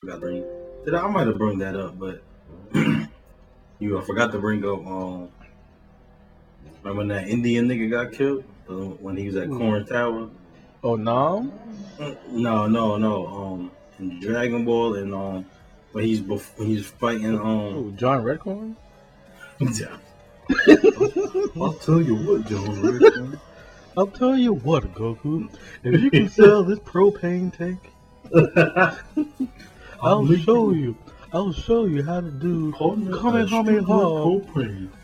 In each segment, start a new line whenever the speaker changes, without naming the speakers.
forgot to bring. Did I, I might have brought that up, but you I forgot to bring up. Um, remember when that Indian nigga got killed when he was at
Who?
Korin Tower?
Oh no.
No, no, no. Um, in Dragon Ball and um, when he's bef- when he's fighting um.
Oh, John Redcorn.
Yeah. I'll tell you what, John. Rick.
I'll tell you what, Goku. If you can sell this propane tank, I'll show you. I'll show you how to do Kamehameha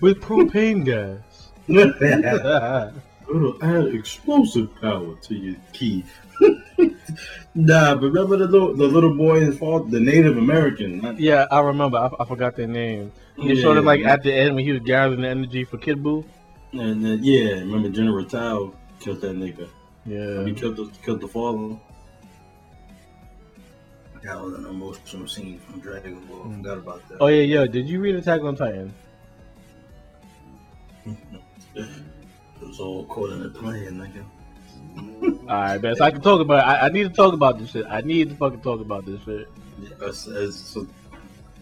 with propane gas.
It'll add explosive power to your ki. nah, but remember the little, the little boy and his father, the Native American. not-
yeah, I remember. I, I forgot their name. They
Yeah,
showed him like
yeah.
at the end when he was gathering the energy for Kid Buu.
And then, yeah, remember General Tao killed that nigga.
Yeah, he
killed the killed the father. That was an emotional scene from Dragon Ball. I hmm. forgot about that.
Oh yeah, yeah. Did you read Attack on Titan?
It was all caught in the plan, nigga.
Alright, man. So I can talk about. It. I, I need to talk about this shit. I need to fucking talk about this shit.
As, as, so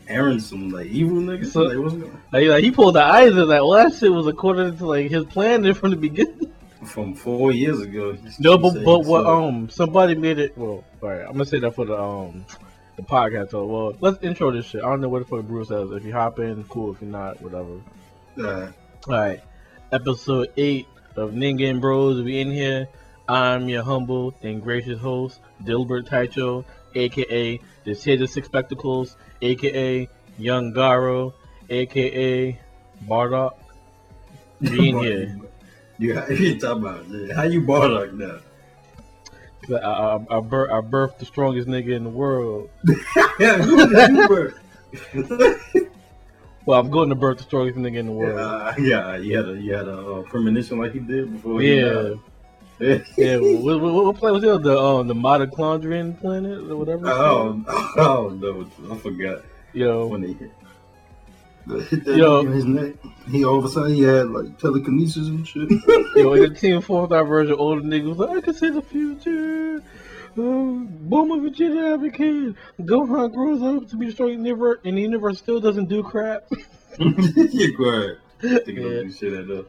Eren's some like evil nigga.
So-
like, wasn't it?
Like, like he pulled the eyes and like, well, that shit was according to like his plan from the beginning.
From four years ago.
No, but but what um somebody made it. Well, all right, I'm gonna say that for the um the podcast. So well, let's intro this shit. I don't know what the fuck Bruce says. If you hop in, cool. If you're not, whatever.
Uh,
All right, episode eight of Ningen Bros. We in here. I'm your humble and gracious host, Dilbert Taicho, aka the Shade of Six Spectacles, aka Young Garo, aka Bardock. We in here.
You, you talking about how you Bardock now?
I, I, I, bir- I birthed the strongest nigga in the world.
yeah, you birth?
Well, I'm going to birth the strongest nigga in the world.
Uh, yeah, you had a you had a uh, premonition like he did before.
Yeah, yeah. What, what, what planet was it? The um, the Mitochondrian planet or whatever.
Oh, oh no, I forgot
Yo,
when they that
Yo.
in his neck. He all of a sudden he had like telekinesis and shit.
yo, in the Team Fourth Eye version, older nigga was like, I can see the future. Uh, Bulma Vegeta advocate. Gohan grows up to be the universe, and the universe still doesn't do crap.
You're quiet. Thinking
Yeah.
shit at the.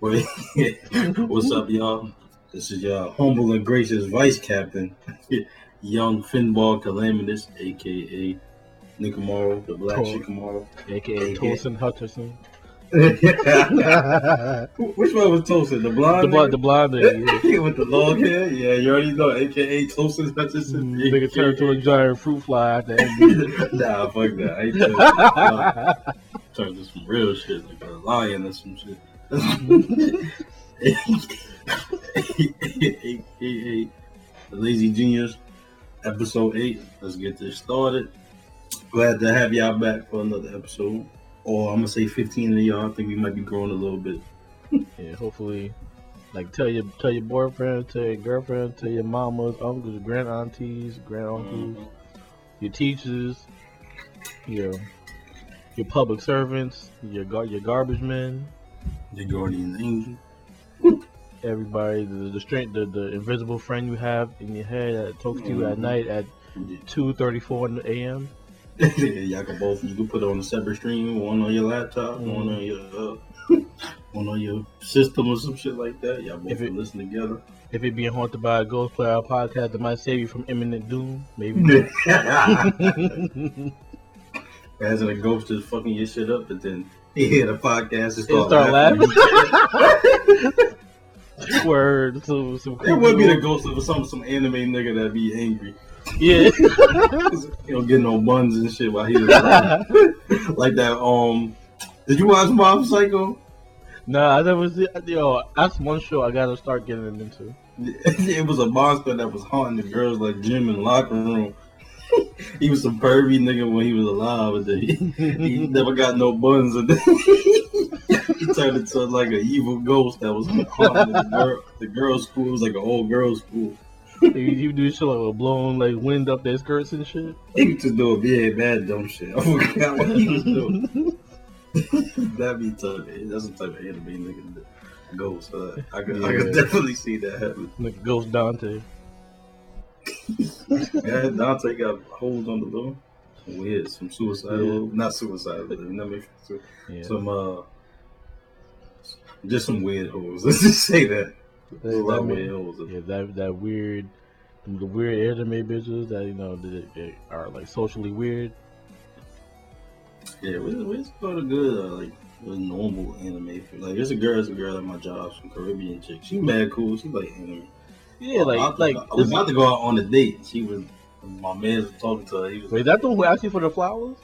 Wait, what's up, y'all? This is your humble and gracious vice captain, young Finball Calamitous, aka Nikamaro, the Black
Cool.
Shikamaru.
AKA. Tosin Hutcherson.
Which one was Tosin? The blonde?
the, bl- the blonde yeah.
with the long hair? Yeah, you already know, aka Tosin Hutchinson.
Nigga turned to a giant fruit fly at the end.
nah, fuck that. I ain't. Turned to some real shit, like a lion or some shit. AKA the Lazy Genius, episode 8. Let's get this started. Glad to have y'all back for another episode. Or I'm gonna say 15 of y'all. I think we might be growing a little bit.
Yeah, hopefully, like tell your tell your boyfriend, tell your girlfriend, tell your mamas, uncles, grand aunties, grand uncles, your teachers, your your public servants, your gar- your garbage men,
The guardian angel.
everybody, the the strength, the, the invisible friend you have in your head that talks to you at
Mhm.
night at two thirty four a.m.
y'all can both you can put it on a separate stream, one on your laptop, one on your uh, one on your system or some shit like that. Y'all both
If it-
can listen together.
If you're being haunted by a ghost player podcast that might save you from imminent doom, maybe.
As in a ghost is fucking your shit up, but then he hear the podcast and
He'll
start,
laughing. Word. So, some
It would be the ghost of some some anime nigga that be angry.
Yeah.
he don't get no buns and shit while he was like, like that. Um, did you watch Mob Psycho?
Nah, I never see. Yo, that's one show I gotta start getting into.
it was a monster that was haunting the girls like gym and locker room. he was some pervy nigga when he was alive, but then he, he never got no buns, and then he turned into like an evil ghost that was haunting the, girl, the girls' school. It was like an old girls' school.
He do shit like blowing like wind up their skirts and shit.
He just doing big bad dumb shit. I forgot what he was doing. That'd be tough. That's the type of anime nigga that goes. Uh, I could, I could definitely see that happen.
Like Ghost Dante.
yeah, Dante got holes on the door. Some weird, some suicidal, not suicidal, but you what I mean?
Yeah.
Some uh, just some weird holes. Let's just say that.
That-
A lot
that
weird
yeah, that that weird, the weird anime bitches that you know that, that are like socially weird.
Yeah, we we go good uh, like a normal anime. Like there's a girl, there's a girl at my job, some Caribbean chick. She mad cool. She like anime.
Yeah, like
I,
like.
I was about to go out on a date. She was my man was talking to her. He was
Wait, that the one who asked you for the flowers?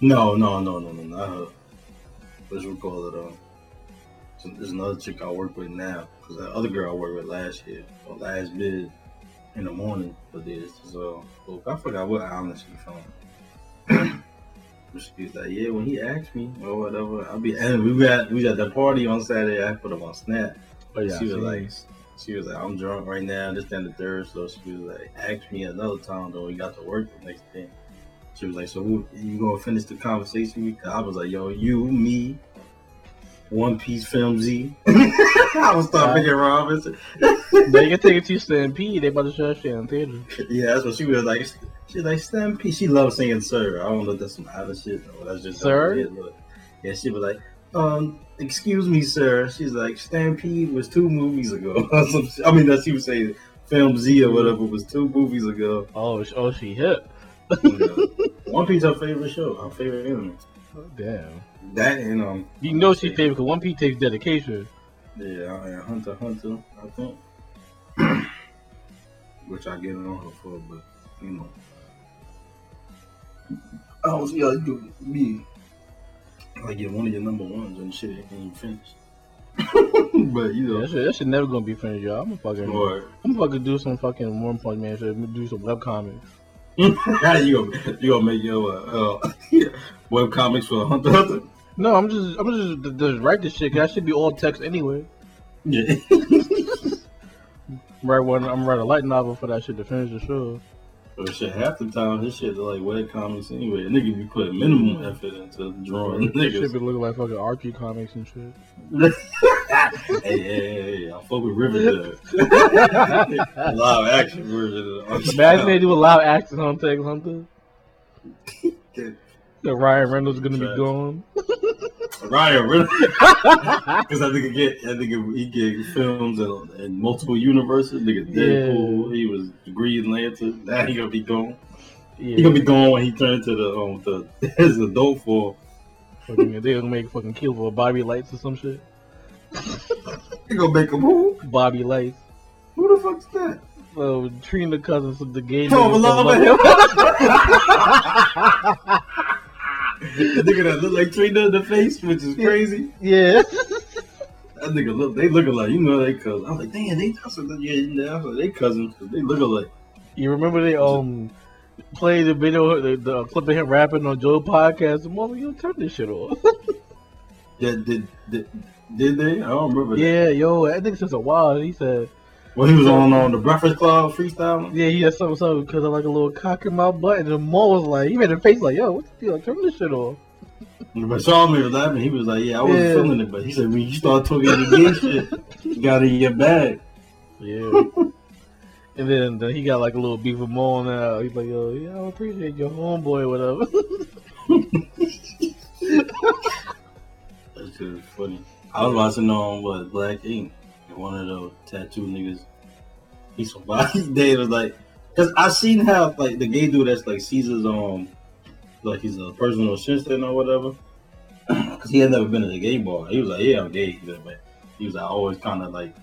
No, no, no, no, no, not her. What you call it? Um, so there's another chick I work with now. Cause the other girl I worked with last year, or last bid in the morning for this. So look, I forgot what island she from. But she was like, yeah, when he asked me or whatever, I'll be. And we got we got the party on Saturday. I put him on Snap.
Oh yeah,
she was like, she was like, I'm drunk right now. This and the third. So she was like, ask me another time though. We got to work the next day. She was like, so who, you gonna finish the conversation? I was like, yo, you, me, One Piece Film Z. I was start picking Robinson.
they can take it to Stampede. They about to show shit in theater.
Yeah, that's what she was like. She like Stampede. She loves singing Sir. I don't know if that's some other shit or that's just
Sir?
Yeah, she was like, um, excuse me, sir. She's like, Stampede was two movies ago. I mean, that she was saying Film Z or whatever was two movies ago.
Oh, oh, she hit.
Know. One Piece her favorite show, her favorite anime.
Oh, damn.
That and um,
You know she favorite because One Piece takes dedication.
yeah, and Hunter Hunter, I think. Which I get it on her for, but you know. I don't see how you do me. Like get one of your number ones and shit ain't even finished. but you know,
that, shit, that shit never gonna be finished, y'all. I'm gonna fucking, I'm gonna fucking do some fucking One Punch Man shit. Do some web comics.
you gonna you gonna make your uh, uh web comics for Hunter Hunter?
No, I'm just, I'm just, just write this shit. Cause that should be all text anyway.
Yeah.
Right when I'm writing a light novel for that shit to finish the show.
But shit, half the time this shit is like web comics anyway. A nigga be putting minimum effort into drawing
That shit
niggas.
be looking like fucking Archie comics and shit.
hey, hey, hey, hey, I fuck with Riverdale. Live action version of
Imagine they do a live action on Tex Hunter. That Ryan Reynolds gonna be gone.
Ryan, really? Because I think he get, I think he get films in, in multiple universes. Nigga, Deadpool. He was Green Lantern. Now he gonna be gone. He gonna be gone when he turns to the um the his adult form.
they gonna make fucking kill for Bobby Lytes or some shit.
He gonna make him who?
Bobby Lytes.
Who the fuck's that?
So Trina Cousins of the game.
Oh, love him. The nigga that look like Trina in the face, which is crazy.
Yeah.
That nigga look, they look alike. You know they cousins. I'm like, damn, they that's what yeah, you know, I like, they cousins. They look alike.
You remember they um played the video, the, the clip of him rapping on Joe podcast. And mother, you turn this shit off.
Yeah, did did did they? I don't remember. That.
yeah, yo, I think since a while he said,
When he was on on the Breakfast Club freestyling.
yeah, he had something something because I like a little cock in my butt, and the Mo was like, he made a face like, yo, what the deal? Turn this shit off.
But Sean was laughing. He was like, "Yeah, I wasn't
Yeah.
feeling it." But he said, "When you start talking the gay shit, you gotta get back."
Yeah. and then, then he got like a little beef with Mo now. He's like, yo, yeah, I appreciate your homeboy or whatever.
That's is funny. I was watching on what Black Ink, and one of those tattoo niggas. He survived. They was like, cause I seen how like the gay dude that's like Caesar's um, like he's a personal assistant or whatever. Cause he had never been to the gay bar. He was like, yeah, I'm gay. but he was like, always kind of like,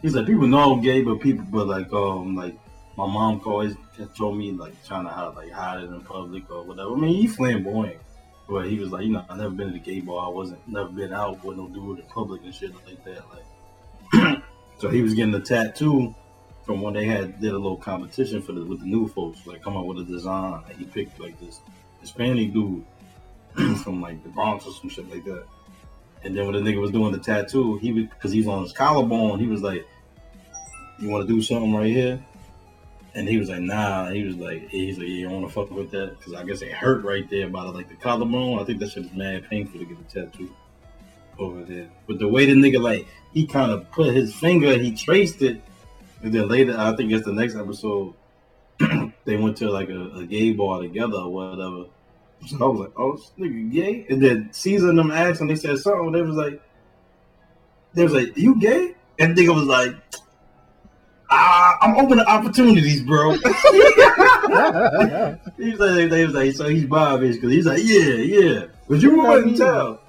he's like, people know I'm gay, but people, but like, um, like my mom always told me like trying to hide, like hide it in public or whatever. I mean, he flamboyant. But he was like, you know, I never been to the gay bar. I wasn't never been out with no dude in public and shit like that. Like, so he was getting a tattoo from when they had did a little competition for the with the new folks, like come up with a design. And he picked like this Hispanic dude from like the Bronx or some shit like that. And then when the nigga was doing the tattoo, he was because he's on his collarbone. He was like, "You want to do something right here?" And he was like, nah. He was like, he's like, yeah, you don't want to fuck with that? Because I guess it hurt right there about like the collarbone. I think that shit is mad painful to get a tattoo over there. But the way the nigga like, he kind of put his finger, he traced it, and then later, I think it's the next episode. they went to like a, a gay bar together or whatever. So I was like, oh, this nigga gay? And then Caesar and them asked and they said something. They was like, they was like, you gay? And nigga was like, ah, I'm open to opportunities, bro. he was like, they was like, so he's bi because he's like, yeah, yeah. But you wouldn't tell.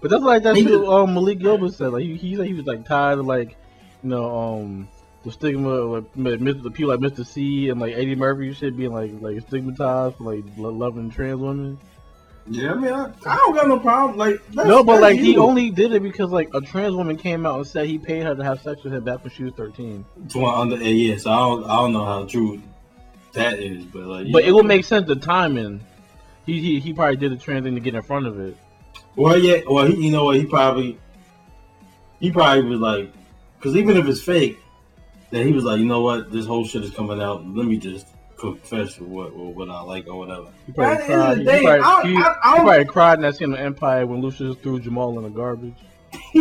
But that's like that's
what
um, Malik Gilbert said. Like he, he said he was like tired of like, you know, um, the stigma of like, the people like Mr. C and like Eddie Murphy and shit being like like stigmatized for like loving trans women.
Yeah, I mean, I, I don't got no problem. Like, that's,
no, but
that's
like he only did it because like a trans woman came out and said he paid her to have sex with him back when she was thirteen.
to my under yeah, so I don't I don't know how true that is, but like
But
yeah.
it would make sense the timing. He, he he probably did the trans thing to get in front of it.
Well yeah well he, you know what he probably he probably was like because even if it's fake, then he was like you know what this whole shit is coming out. Let me just confess what what, what I like or whatever.
He probably
At the end
cried.
the
He
day,
probably,
I-
he-
I- I
he
don't-
probably cried in that scene of Empire when Lucius threw Jamal in the garbage.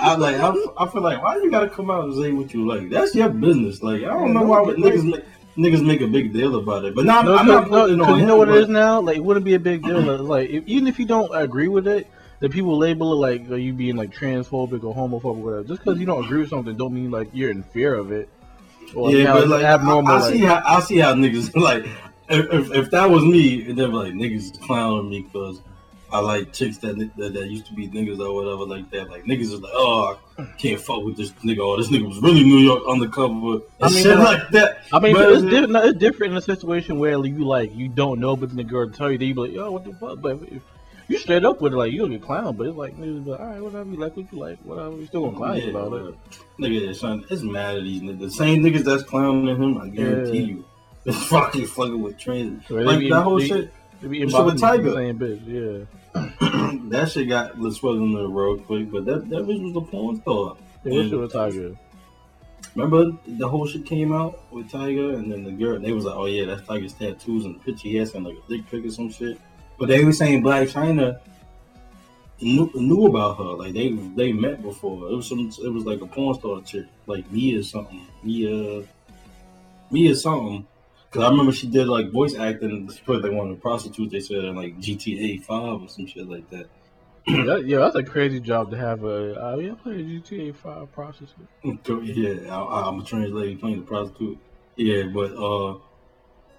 I like I, I feel like why you gotta come out and say what you like? That's your business. Like I don't know why niggas make, niggas make a big deal about it. But now
No,
I'm not
no,
putting it
'cause
on
you know what it
but-
is now. Like, it wouldn't be a big deal. Like, if, even if you don't agree with it, the people label it like are you being like transphobic or homophobic or whatever. Just because you don't agree with something, don't mean like you're in fear of it. Or
yeah, but like
abnormal.
I, I
like,
see how I see how niggas like if, if, if that was me and they're like niggas clowning me because I like chicks that, that that used to be niggas or whatever like that. Like niggas is like, oh, I can't fuck with this nigga. Oh, this nigga was really New York undercover
I mean,
shit like that.
I mean,
But-
it's, different. no, it's different in a situation where you like you don't know, but then the girl tell you, that you be like, yo, what the fuck? But if, you straight up with it, like you don't get clown, but it's like niggas be like, all right, whatever you like, what you like, whatever. You still gonna clown
Yeah,
about it.
Nigga, son, it's mad at these niggas. The same niggas that's clowning him, I guarantee
Yeah.
you, is fucking fucking with trans.
They
Like that whole
they-
shit.
They be
Shit with
Tyga. same bitch, yeah.
that shit got let's swept under the rug quick, but that that bitch was a porn star.
Yeah, that shit mm. was Tyga.
Remember the whole shit came out with Tyga, and then the girl they was like, "Oh yeah, that's Tyga's tattoos and the picture he had some like a dick pic or some shit." But they were saying Blac Chyna knew, knew about her, like they they met before. It was some, it was like a porn star chick, like Mia something, Mia, Mia something. Cause I remember she did like voice acting. She put like one of the prostitutes they said in like GTA Five or some shit like that.
that, yeah, that's a crazy job to have a. Uh, yeah, I played GTA Five prostitute.
Yeah, I, I'm a trans lady playing the prostitute. Yeah, but uh,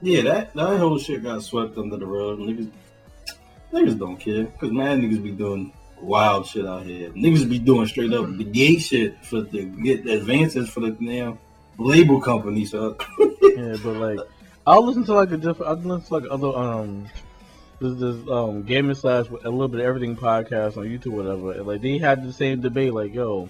yeah, that that whole shit got swept under the rug. Niggas, niggas don't care because man, niggas be doing wild shit out here. Niggas be doing straight up the gay shit for the get advances for the damn label company. So
Yeah, but like, I'll listen to like a different. I'll listen to like other um, this this um gaming slash a little bit of everything podcast on YouTube, whatever. And like they had the same debate, like yo,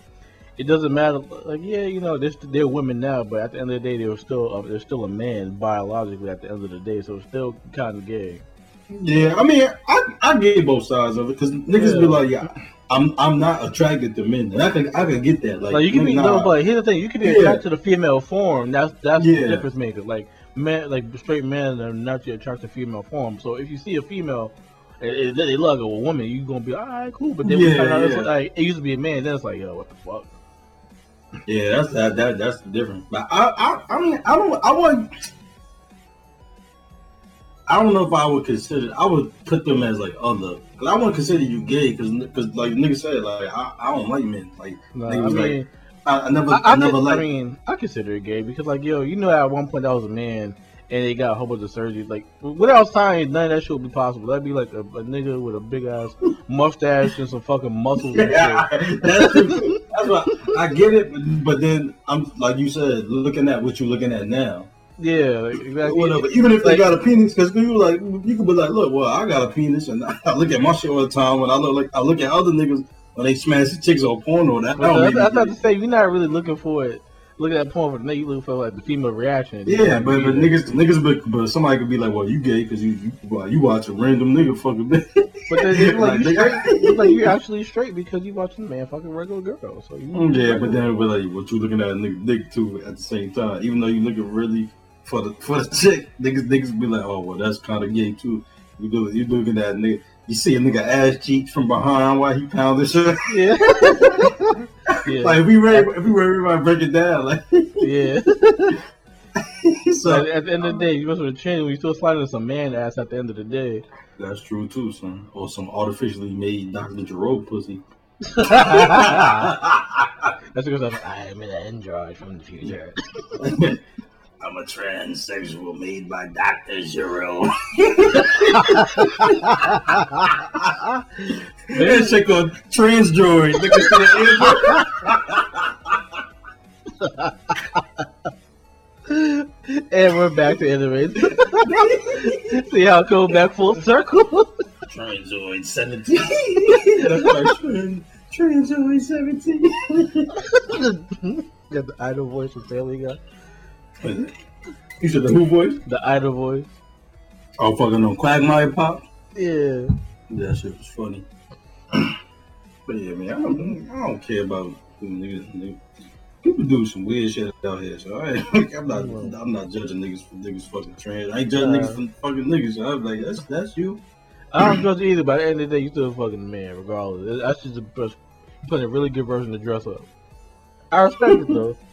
it doesn't matter. Like yeah, you know, they're, they're women now, but at the end of the day, they're still uh, they're still a man biologically. At the end of the day, so it's still kind of gay.
yeah, I mean, I I get both sides of it because niggas
Yeah.
be like, yeah. I'm I'm not attracted to men, and I can I could get that. Like,
Like, you can be
nah.
no, but here's the thing: you can be
Yeah.
attracted to the female form. That's that's
Yeah.
the difference maker. Like men, like straight men are naturally attracted to female form. So if you see a female, eh, eh, and and they look a woman, you gonna be all right, cool. But then
Yeah,
find out it's
yeah.
like it used to be a man. Then it's like, yo, what the fuck?
Yeah, that's that, that that's different. But I, I I mean I don't I would I don't know if I would consider I would put them as like other because I wouldn't consider you gay because cause like niggas said like I, I don't like men like
Nah, I
was
mean,
like I, I never
I,
I,
I,
never liked
I mean, I consider it gay because, like, yo, you know, at one point I was a man, and they got a whole bunch of surgeries. Like, without science, none of that shit would be possible. That'd be like a, a nigga with a big ass mustache and some fucking muscles. And shit.
yeah, that's that's what I get it, but, but then I'm like you said, looking at what you're looking at now.
Yeah, like, exactly.
Whatever. Even if they
Like-
got a penis, because you like you could be like, look, well, I got a penis, and I look at my shit all the time. When I look like I look at other niggas they smash the chicks on porno, that
But
don't
that's,
make
that's not to say you're not really looking for it. Look at that for the nigga. You looking for like the female reaction.
Yeah, but, but niggas, niggas, but, but somebody could be like, "Well, you gay because you you, well, you watch a random nigga fucking." bitch."
But then it's like, you
Like,
straight, it's like you're actually straight because you watching a man fucking regular girl. So you
Mm, yeah, but then but like, what you looking at a nigga dick too at the same time, even though you looking really for the for the chick, niggas niggas be like, "Oh, well, that's kind of gay too." You do you looking at nigga, you see a nigga ass cheeks from behind while he pounding shit.
yeah, yeah,
Like if we ready, if we ready, everybody break it down. Like
yeah.
So-
at, at the end of the day, you must have changed. We still sliding some man ass at the end of the day.
That's true too, son. Or some artificially made Dr. Gero pussy.
That's because I'm, I'm an android from the future.
I'm a transsexual made by Dr. Gero. That shit called Transdroid. Look at that.
and we're back to anime. See how it go back full circle?
Transoid 17. That's Transoid 17.
Got the idol voice from Family Guy.
You said the who voice?
The idol voice.
Oh, fucking no. Quagmire Pop?
Yeah.
That shit was funny. but yeah, man, I don't, I don't care about niggas. niggas. People do some weird shit out here, so I ain't, I'm not I'm not judging niggas for niggas fucking trans. I ain't judging
Uh,
niggas for fucking niggas. So I'm like, that's that's you.
I don't judge you either. By the end of the day, you still a fucking man, regardless. That's just a best, put a really good version to dress up. I respect it though.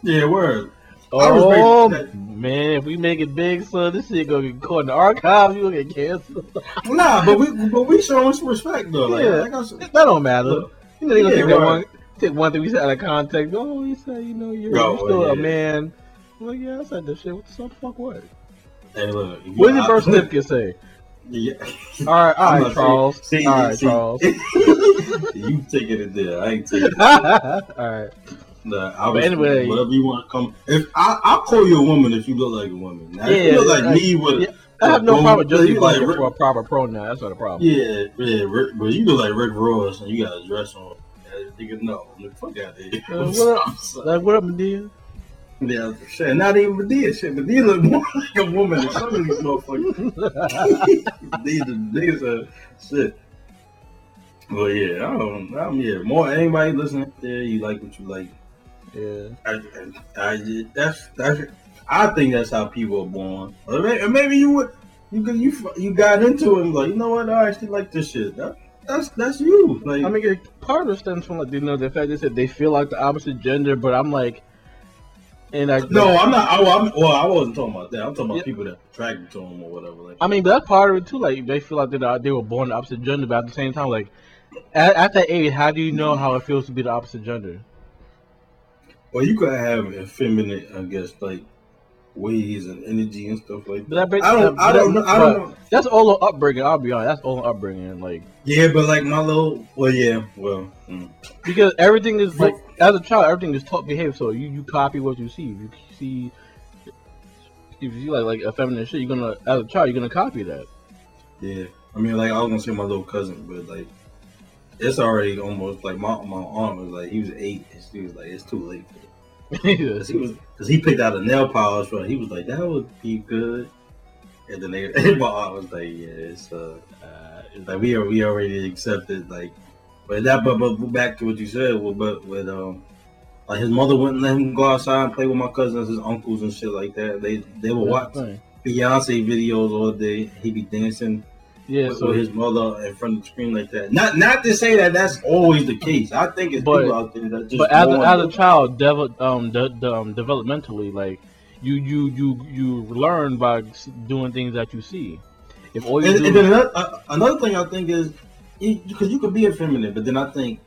Yeah, word.
Oh man, if we make it big, son, this shit gonna get caught in the archives. You gonna get canceled.
Nah, but we but we showing some respect though. Like,
Yeah.
like said,
That don't matter.
Look,
You know, they gonna
Yeah,
take that
right.
one, take one thing we said out of context. Oh, you said, you know, you're,
Oh,
you're still
yeah.
a man. Like, yeah, I said that shit. What the fuck- fuck what?
hey, look.
What did birth certificate say?
Yeah.
All right, all right, Charles.
see,
all right,
see.
Charles.
you taking it there. I ain't taking it.
all right.
Nah,
But
obviously,
anyway-
whatever you want to come. If I, I'll call you a woman if you look like a woman. Now, if
Yeah,
you look like
like-
me with,
yeah, I have no problem just
you like Rick-
for a proper pronoun. That's not a problem.
yeah, yeah, Rick, but you look like Rick Ross and you got a dress on. Nigga, no, the fuck out of here.
Uh, what up? Like, what up, Madea?
yeah, shit, not even Madea. Shit, Madea look more like a woman than some of these motherfuckers. these are these are shit. Well, yeah, I don't. I'm yeah. More anybody listening there, you like what you like.
Yeah.
I, I, I, that's that's. I think that's how people are born. Or may- or maybe you would, you you you got into it and like, you know what? I actually like this shit. That, that's that's you. Like,
I mean, it, part of it stems from like you know the fact they said they feel like the opposite gender, but I'm like, and I
no, I'm not. I, I'm, well, I wasn't talking about that. I'm talking about
Yeah.
people that attracted to them or whatever. Like,
I mean, that's part of it too. Like they feel like they uh, they were born the opposite gender, but at the same time, like at, at that age, how do you know how it feels to be the opposite gender?
Well, you could have effeminate, I guess, like ways and energy and stuff like
But
that.
that
I don't.
that-
I don't. know- I don't know.
That's all the upbringing. I'll be honest. That's all the upbringing. Like
Yeah, but like my little. Well, yeah. Well. mm.
because everything is like as a child, everything is taught behavior. So you, you copy what you see. If you see if you see like like effeminate shit, you're gonna as a child you're gonna copy that.
Yeah, I mean, like I was gonna say my little cousin, but like it's already almost like my my aunt was like he was eight, and she was like it's too late for it. he was because he picked out a nail polish for it. He was like that would be good, and then they, my aunt was like yeah, it's uh, uh it's like we are we already accepted like, but that but but back to what you said, but with um. Like his mother wouldn't let him go outside and play with my cousins, his uncles and shit like that. They they would watch Beyonce videos all day. He'd be dancing
Yeah,
with,
so
with his mother in front of the screen like that. Not not to say that that's always the case. I think it's
But-
people out there that just.
but as a, as a child, devel- um, de- de- um, developmentally, like you you you you learn by doing things that you see. If all you
and,
do,
and then another, uh, another thing I think is because you could be effeminate, but then I think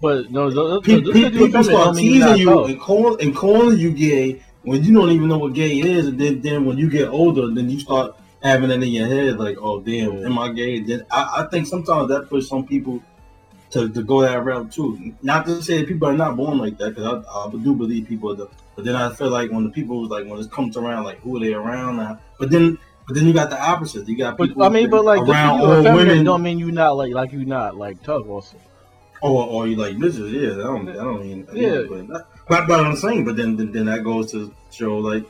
but no, those,
pe-
those,
pe- people start teasing you and calling and calling you gay when you don't even know what gay is, and then then when you get older, then you start having it in your head like, oh damn,
Yeah.
am I gay? Then I, I think sometimes that pushes some people. To, to go that route too. Not to say that people are not born like that, because I, I do believe people are. The, but then I feel like when the people like when it comes around, like who are they around now? But then, but then you got the opposite. You got
But I mean, but like
around women,
don't mean you not like like you not like tough also.
or or you like bitches. Yeah, I don't, I don't mean.
Yeah.
but, but but I'm saying, but then then, then that goes to show like,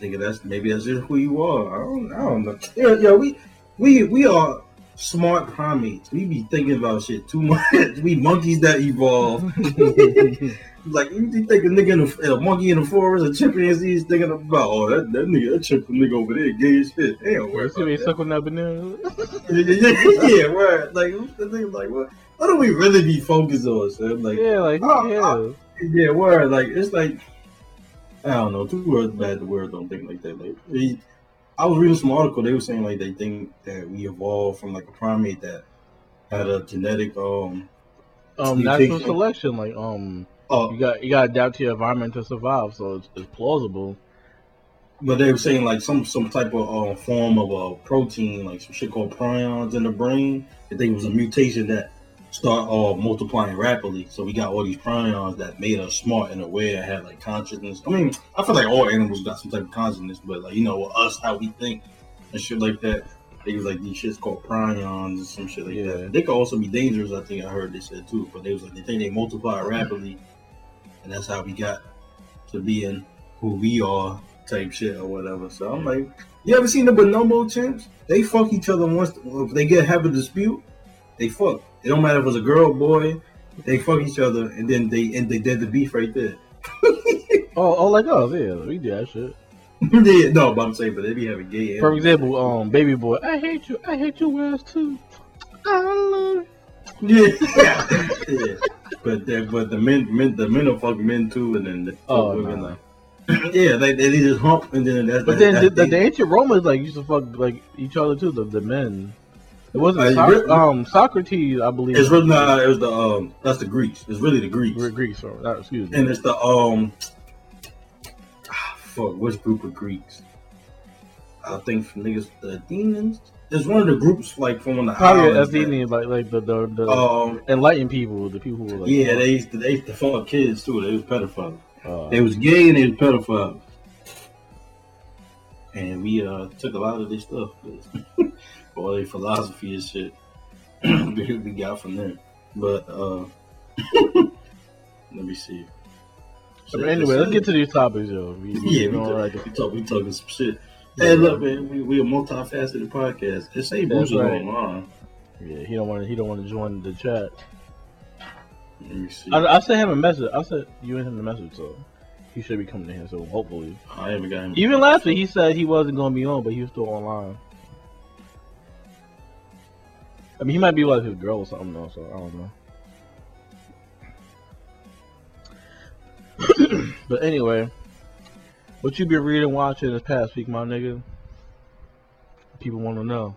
nigga, that's maybe that's just who you are. I don't, I don't know. Yeah, yeah, we we we are smart primates. We be thinking about shit too much. we monkeys that evolve. like you think a nigga in a, a monkey in the forest, a chimpanzee is thinking about, oh that, that nigga, that chimp nigga over there, gay as shit. They don't worry
You see me
about that.
sucking that banana?
yeah, word. Like the thing, like what? What do we really be focused on? So like,
yeah, like
Oh,
yeah.
yeah, word. Like it's like I don't know. Two words bad. The word don't think like that. Like I was reading some article. They were saying like they think that we evolved from like a primate that had a genetic um
Um, natural selection, like um,
uh,
you got you got to adapt to your environment to survive. So it's, it's plausible.
but they were saying like some some type of uh, form of a protein, like some shit called prions in the brain. They think it was a mutation that start uh, multiplying rapidly. So we got all these prions that made us smart and aware, and had like consciousness. I mean, I feel like all animals got some type of consciousness, but like you know, us how we think and shit like that. They was like these shits called prions and some shit like
Yeah.
that. They could also be dangerous. I think I heard they said too. But they was like they think they multiply rapidly, and that's how we got to being who we are type shit or whatever. So I'm like, you ever seen the bonobo chimps? They fuck each other once if they get have a dispute, they fuck. It don't matter if it was a girl boy, they fuck each other and then they and they dead the beef right there.
Oh, oh, like us, yeah, we do that shit.
yeah, no, but I'm saying, but they be having gay.
For example, um, baby boy, I hate you, I hate your ass too. I love
yeah, yeah. But the, but the men, men the men will fuck men too, and then the
Oh,
women
no.
like. yeah, they, they just hump and then that's.
But
that,
then the, the, the ancient Romans like used to fuck like each other too. The, the men. It wasn't
Uh,
um Socrates, I believe.
It's really not. It was the um. That's the Greeks. It's really the Greeks.
We're Greeks, or not, excuse me.
and it's the um ah, fuck which group of Greeks? I think from niggas the Athenians. It's one of the groups like from the
Probably
islands that-
Athenian, like like the the, the
Um,
enlightened people, the people who were like
yeah, they used to they used to fuck kids too. They was pedophiles.
uh,
They was gay and they was pedophiles. And we uh took a lot of this stuff, all their philosophy and shit. we we got from there. But uh let me see.
But anyway, let's get to these topics, yo. We, we,
Yeah, we, talk,
right.
we, talk, we talking some shit. Hey, look, man, we, we a multifaceted podcast. It's say
That's
Bruce
right.
online.
Yeah, he don't want to. He don't want to join the chat.
Let me see.
I,
I,
sent him a message. I sent you and him a message, so he should be coming in here. So hopefully, I
haven't got him.
even last week he said he wasn't going to be on, but he was still online. I mean, he might be like his girl or something though. So I don't know. but anyway, what you been reading, watching this past week, my nigga? People want to know.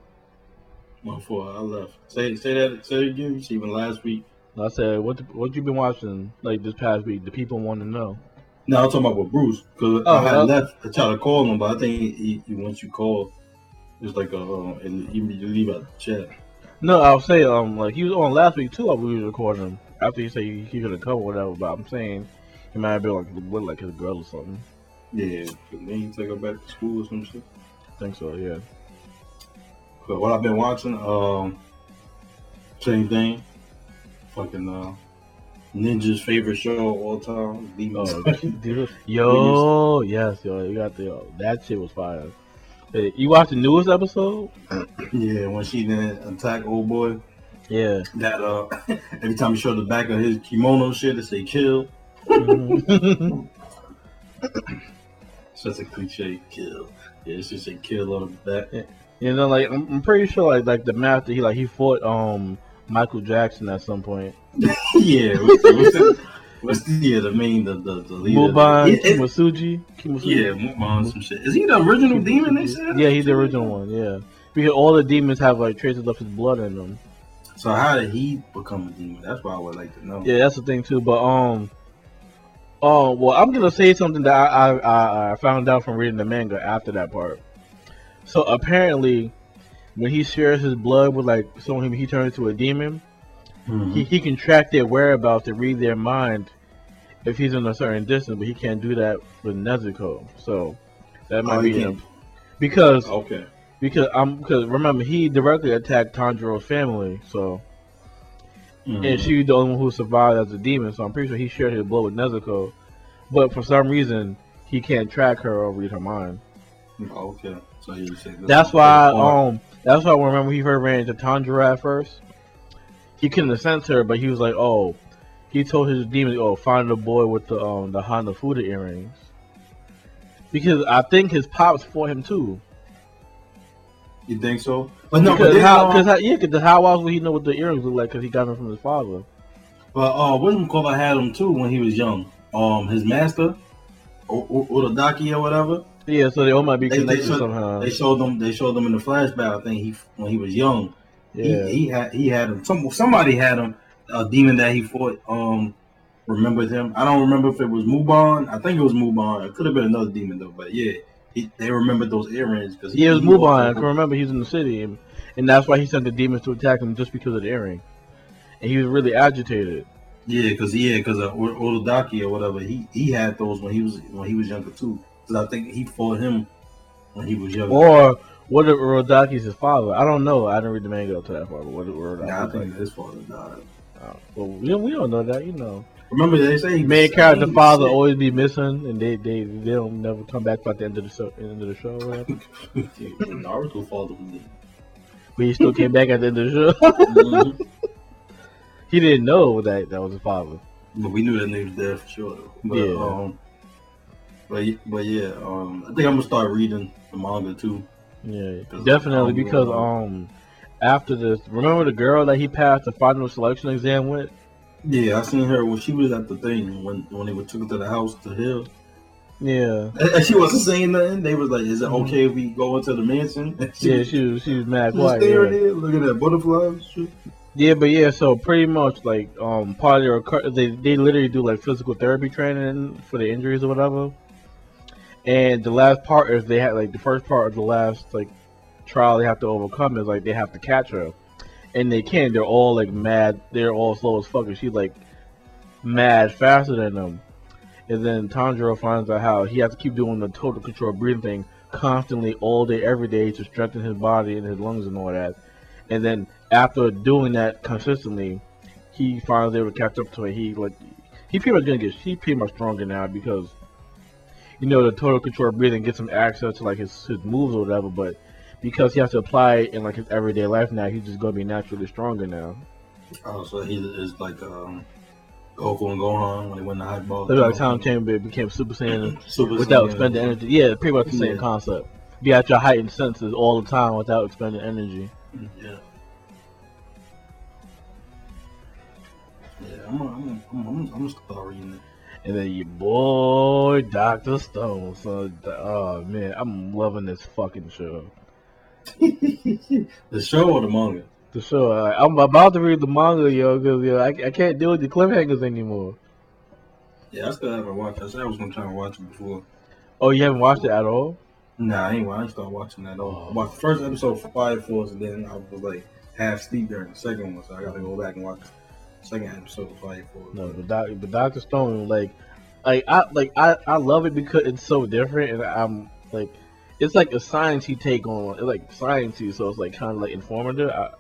Before I left, say say that say it again. Even last week.
I said, what what you been watching like this past week? The people want to know.
No, I'm talking about with Bruce because
Oh,
I had left. I tried to call him, but I think he, he once you call, it's like a uh, you, you leave out the chat.
No, I'll say um like he was on last week too. I we was recording him after he said he, he could have come or whatever. But I'm saying he might have been like with like his girl or something.
Yeah, then you take her back to school or some shit.
I think so. Yeah.
But what I've been watching, um, same thing. Fucking uh, Ninja's favorite show of all time, Demon
Oh, yo, yes, yo, you got the yo, that shit was fire. Hey, you watched the newest episode?
yeah, when she didn't attack old boy,
Yeah.
that uh, every time he showed the back of his kimono shit, it say kill.
Mhm.
Such a cliche, kill. Yeah, it should say kill on the back.
you know, like I'm, I'm pretty sure like like the master he like he fought um Michael Jackson at some point.
yeah, what's what's what's the yeah the main the the, the leader?
Muban
it-
Kimasuji. Kimasuji.
yeah, Muban some shit. Is he the original demon? They said.
Yeah, he's the original one. Yeah, because all the demons have like traces of his blood in them.
So how did he become a demon? That's what I would like to know.
Yeah, that's the thing too. But um, oh well, I'm gonna say something that I I, I I found out from reading the manga after that part. So apparently, when he shares his blood with like someone he turns into a demon,
Mhm.
he, he can track their whereabouts and read their mind if he's in a certain distance, but he can't do that with Nezuko. So that might
Oh,
be him because
Okay.
because I'm because remember he directly attacked Tanjiro's family, so
Mhm.
and she's the only one who survived as a demon. So I'm pretty sure he shared his blood with Nezuko, but for some reason he can't track her or read her mind.
Okay. So he said
That's why um that's why remember he first ran into Tanjiro at first. He couldn't have sensed her, but he was like, oh, he told his demon, oh, find the boy with the um the Hanafuda earrings. Because I think his pops fought him too.
You think so? But no,
because
then,
how,
uh,
cause how, yeah, because how else would he know what the earrings look like? Because he got them from his father.
but uh, William Cole had him too when he was young. Um, his master, O- O- Ododaki or whatever.
Yeah, so they all might be
They, they,
connected
showed,
somehow.
they showed them. They showed them in the flashback. I think he when he was young.
Yeah.
He, he had he had him. Some somebody had him. A demon that he fought. Um, remembers him. I don't remember if it was Mubon. I think it was Mubon. It could have been another demon though. But yeah, he, they remembered those earrings because
Yeah, it was Mubon. I can remember he's in the city, and, and that's why he sent the demons to attack him just because of the earring. And he was really agitated.
Yeah, because yeah, because uh, or whatever, he he had those when he was when he was younger too. Because I think he fought him when he was younger.
Or what if Urodaki's his father? I don't know. I didn't read the manga up to that far. But what if Urodaki's
Nah, I
like?
his father died.
Uh, well, we don't, we don't know that, you know.
Remember they say
Main character father
sick.
always be missing, and they they they don't never come back by the end of the show. End of the show, or.
Naruto father was dead.
but he still came back at the end of the show.
Mhm.
he didn't know that that was his father.
But we knew that nigga was dead for sure. But,
Yeah.
Um, but but yeah, um, I think I'm gonna start reading the manga too.
Yeah, definitely because um after this, remember the girl that he passed the final selection exam with?
Yeah, I seen her when she was at the thing when when they took her to the house to hill.
Yeah,
And she wasn't saying nothing. They was like, "Is it okay if we go into the mansion?" And she,
yeah, she was she was mad
she was
quiet.
staring
Yeah.
there, looking at butterflies. shit.
yeah, but yeah, so pretty much like um part of their they they literally do like physical therapy training for the injuries or whatever. And the last part is they had like the first part of the last like trial they have to overcome is like they have to catch her, and they can't. They're all like mad. They're all slow as fuck. And she's like mad faster than them. And then Tanjiro finds out how he has to keep doing the total control breathing thing constantly all day, every day to strengthen his body and his lungs and all that. And then after doing that consistently, he finally able to catch up to it. He like he pretty much gonna get he pretty much stronger now because you know the total control breathing gets him access to like his, his moves or whatever, but because he has to apply it in like his everyday life now, he's just gonna be naturally stronger now.
Oh, so he is like um, Goku and Gohan when they went to high ball.
So like Tom Chamber became Super Saiyan
Super
without
Saiyan.
expending energy. Yeah, pretty much the same
Yeah.
concept. Be at your heightened senses all the time without expending energy.
Yeah. Yeah, I'm gonna, I'm gonna, I'm gonna, I'm gonna start reading it.
And then your boy Doctor Stone. So oh man, I'm loving this fucking show.
the show or the manga?
The show. Uh, I'm about to read the manga, yo, because yo, I, I can't deal with the cliffhangers anymore.
Yeah, I still haven't watched. it. I said I was gonna try to watch it before.
Oh, you haven't watched it at all?
Nah, I ain't. I ain't start watching that at all. I watched the first episode Fire Force, and then I was like half asleep during the second one, so I gotta go back and watch the second episode of Fire Force.
No, but, doc, but Doctor Stone, like, like I like I, I love it because it's so different, and I'm like, it's like a sciencey take on it's like sciencey, so it's like kind of like informative. I,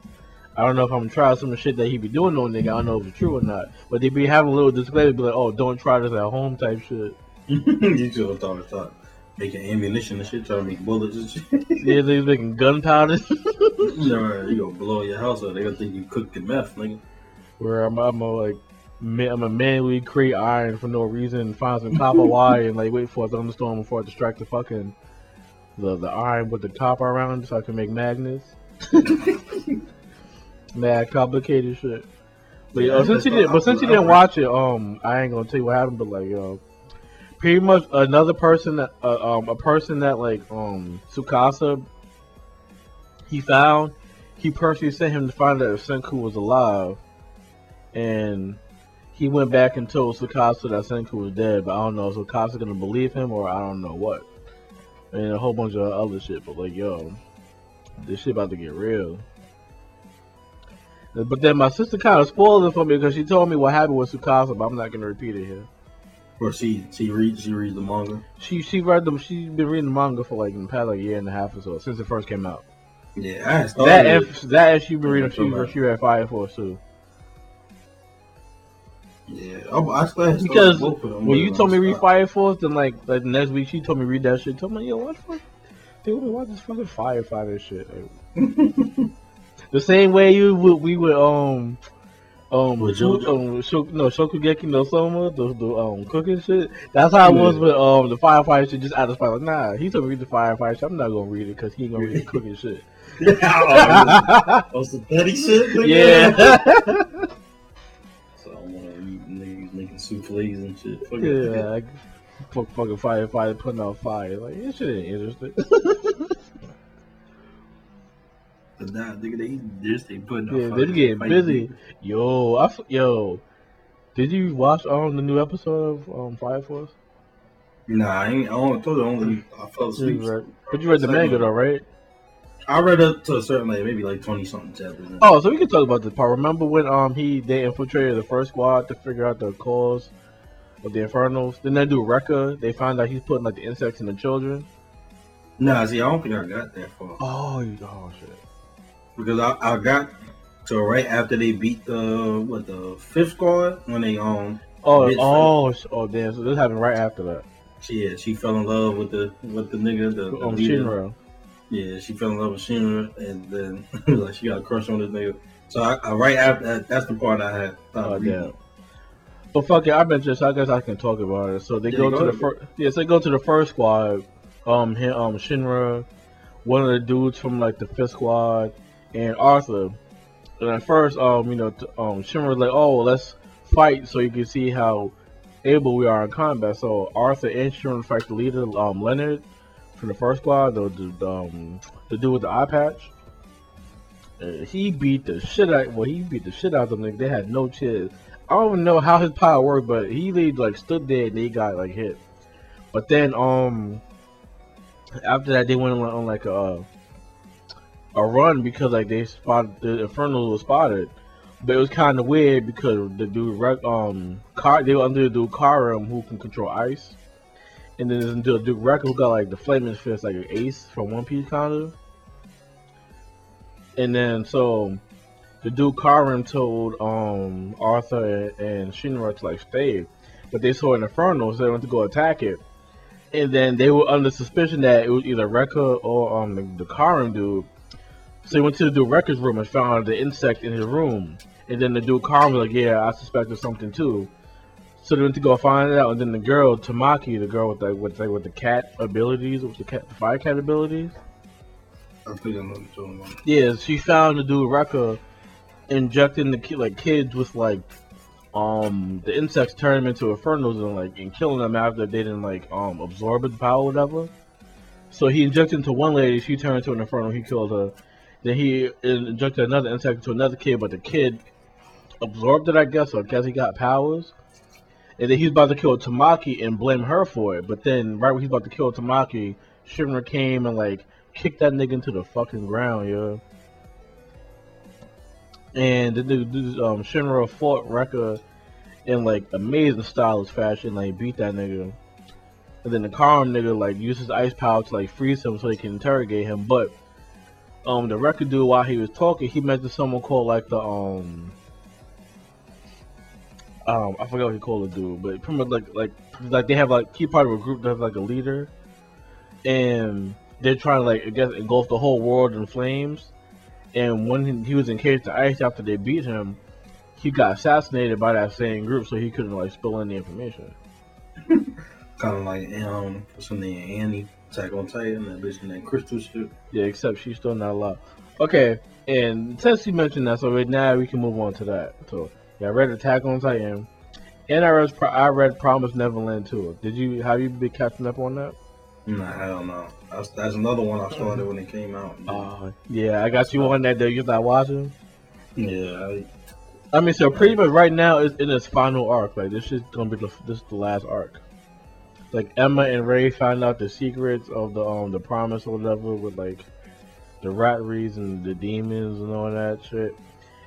I don't know if I'm gonna try some of the shit that he be doing on nigga. I don't know if it's true or not, but they be having a little disclaimer, be like, oh, don't try this at home type shit.
you should have started start making ammunition and shit, trying to make bullets and shit.
Yeah, they making gunpowder.
you know, you gonna blow your house up. They gonna think you cooking meth, nigga.
Where I'm, I'm a, like, I'm a manually create iron for no reason, find some copper wire, and like wait for a thunderstorm before I distract the fucking the the iron with the copper around, so I can make magnets. Mad complicated shit. But
Yeah,
yo, since you did, but since you didn't watch it, um, I ain't gonna tell you what happened. But like, yo, pretty much another person that, uh, um, a person that like, um, Tsukasa, he found, he personally sent him to find out if Senku was alive, and he went back and told Tsukasa that Senku was dead. But I don't know if Tsukasa gonna believe him or I don't know what, and a whole bunch of other shit. But like, yo, this shit about to get real. But then my sister kind of spoiled it for me because she told me what happened with Tsukasa, but I'm not gonna repeat it here.
Or she she reads she reads the manga.
She she read them. She's been reading the manga for like in the past like year and a half or so since it first came out.
Yeah, I
that if that if she been reading, she she read Fire Force too.
Yeah, I, I still started
Because
both of them,
when you told me
I
read
stopped.
Fire Force, then like like the next week she told me read that shit. Told me yo what the fuck, dude, watch this fucking firefighter shit. Like, the same way you would we would um. Um,
With
food-
JoJo?
um, Shok- no, Shokugeki no Soma, the, the um cooking shit. That's how it was
Yeah.
with um the firefighter shit. Just out of spite, like nah, he told me read the firefighter shit. I'm not gonna read it because he ain't gonna read the cooking shit.
oh, oh, some petty shit. Nigga.
yeah,
souffles and shit. Fuck
yeah. like, fuck, fucking firefighter putting out fire. Like this shit ain't interesting.
But nah, nigga, they just they putting up.
yeah,
fucking
they getting
fight
busy.
niggas.
Yo, I f- yo, did you watch um the new episode of um Fire Force?
Nah, I ain't. I only told you only I fell asleep.
Read- But you read the manga though, right?
I read up to a certain like maybe like twenty something chapters.
Oh, so we can talk about this part. Remember when um he they infiltrated the first squad to figure out the cause of the infernals? Then they do Rekka. They find out he's putting like the insects in the children.
Nah, see, I don't think I got that far
Oh, you- oh shit.
because I, I got to right after they beat the what the fifth squad when they um
Oh, oh, sh- oh, damn! So this happened right after that.
she yeah, she fell in love with the with the nigga the, the
Um,
leader.
Shinra.
Yeah, she fell in love with Shinra, and then like she got a crush on this nigga. So I, I right after that, that's the part I had.
Oh,
thought
damn. But fuck it, I mentioned, just. I guess I can talk about it. So they
Yeah,
go
go
to the first, yes, they go to the first squad. Um, him, um, Shinra, one of the dudes from like the fifth squad, and Arthur. And at first, um, you know, t- um, Shinra's like, oh, let's fight so you can see how able we are in combat. So Arthur and Shinra fight the leader, um, Leonard, from the first squad, the the, um, the dude with the eye patch. Uh, he beat the shit out. Well, he beat the shit out of them. Like, they had no chance. I don't even know how his power worked, but he like, stood there and he got like hit. But then um after that they went on, on like a a run because like they spotted the Inferno was spotted. But it was kind of weird because the dude um Car they were under the dude Karim who can control ice, and then there's the dude Rekka who got like the flaming fist like an ace from One Piece kind of. And then so the dude Karim told um Arthur and, Shinra to like stay, but they saw an inferno, so they went to go attack it. And then they were under suspicion that it was either Rekka or um the, the Karim dude. So they went to the dude Rekka's room and found the insect in his room. And then the dude Karim was like, "Yeah, I suspected something too." So they went to go find it out, and then the girl Tamaki, the girl with the with, like, with the cat abilities, with the cat, the fire cat abilities.
I think I know what you're talking about.
Yeah, she found the dude Rekka injecting the ki- like kids with like um the insects turn them into infernos and like and killing them after they didn't like um absorb the power or whatever. So he injected into one lady, she turned into an inferno, he killed her. Then he injected another insect into another kid, but the kid absorbed it, I guess, or I guess he got powers. And then he's about to kill Tamaki and blame her for it. But then right when he's about to kill Tamaki, Shinra came and like kicked that nigga into the fucking ground, yo. And the dude, um, Shinra fought Rekka in like amazing stylish fashion, like beat that nigga. And then the Karim nigga like used his ice power to like freeze him so he can interrogate him. But um, the Rekka dude while he was talking, he mentioned someone called like the um. Um, I forgot what he called the dude, but pretty much like like like they have like he part of a group that's like a leader, and they're trying to like I guess engulf the whole world in flames. And when he was encased in ice after they beat him, he got assassinated by that same group, so he couldn't like spill any information.
Kind of like um, what's her name? Annie, Attack on Titan, that bitch that crystal shit.
Yeah, except she's still not alive. Okay, and since you mentioned that, so right now we can move on to that. So yeah, I read Attack on Titan, and I read I read Promise Neverland too. Did you have you been catching up on that?
Nah, hell no. That's, that's another one I started when it came out.
Uh, yeah, I got you on that. That you start watching.
yeah, I,
I mean, so pretty much right now it's in its final arc. Like this is gonna be the this is the last arc. Like Emma and Ray find out the secrets of the um the promise or whatever with like the ratries and the demons and all that shit.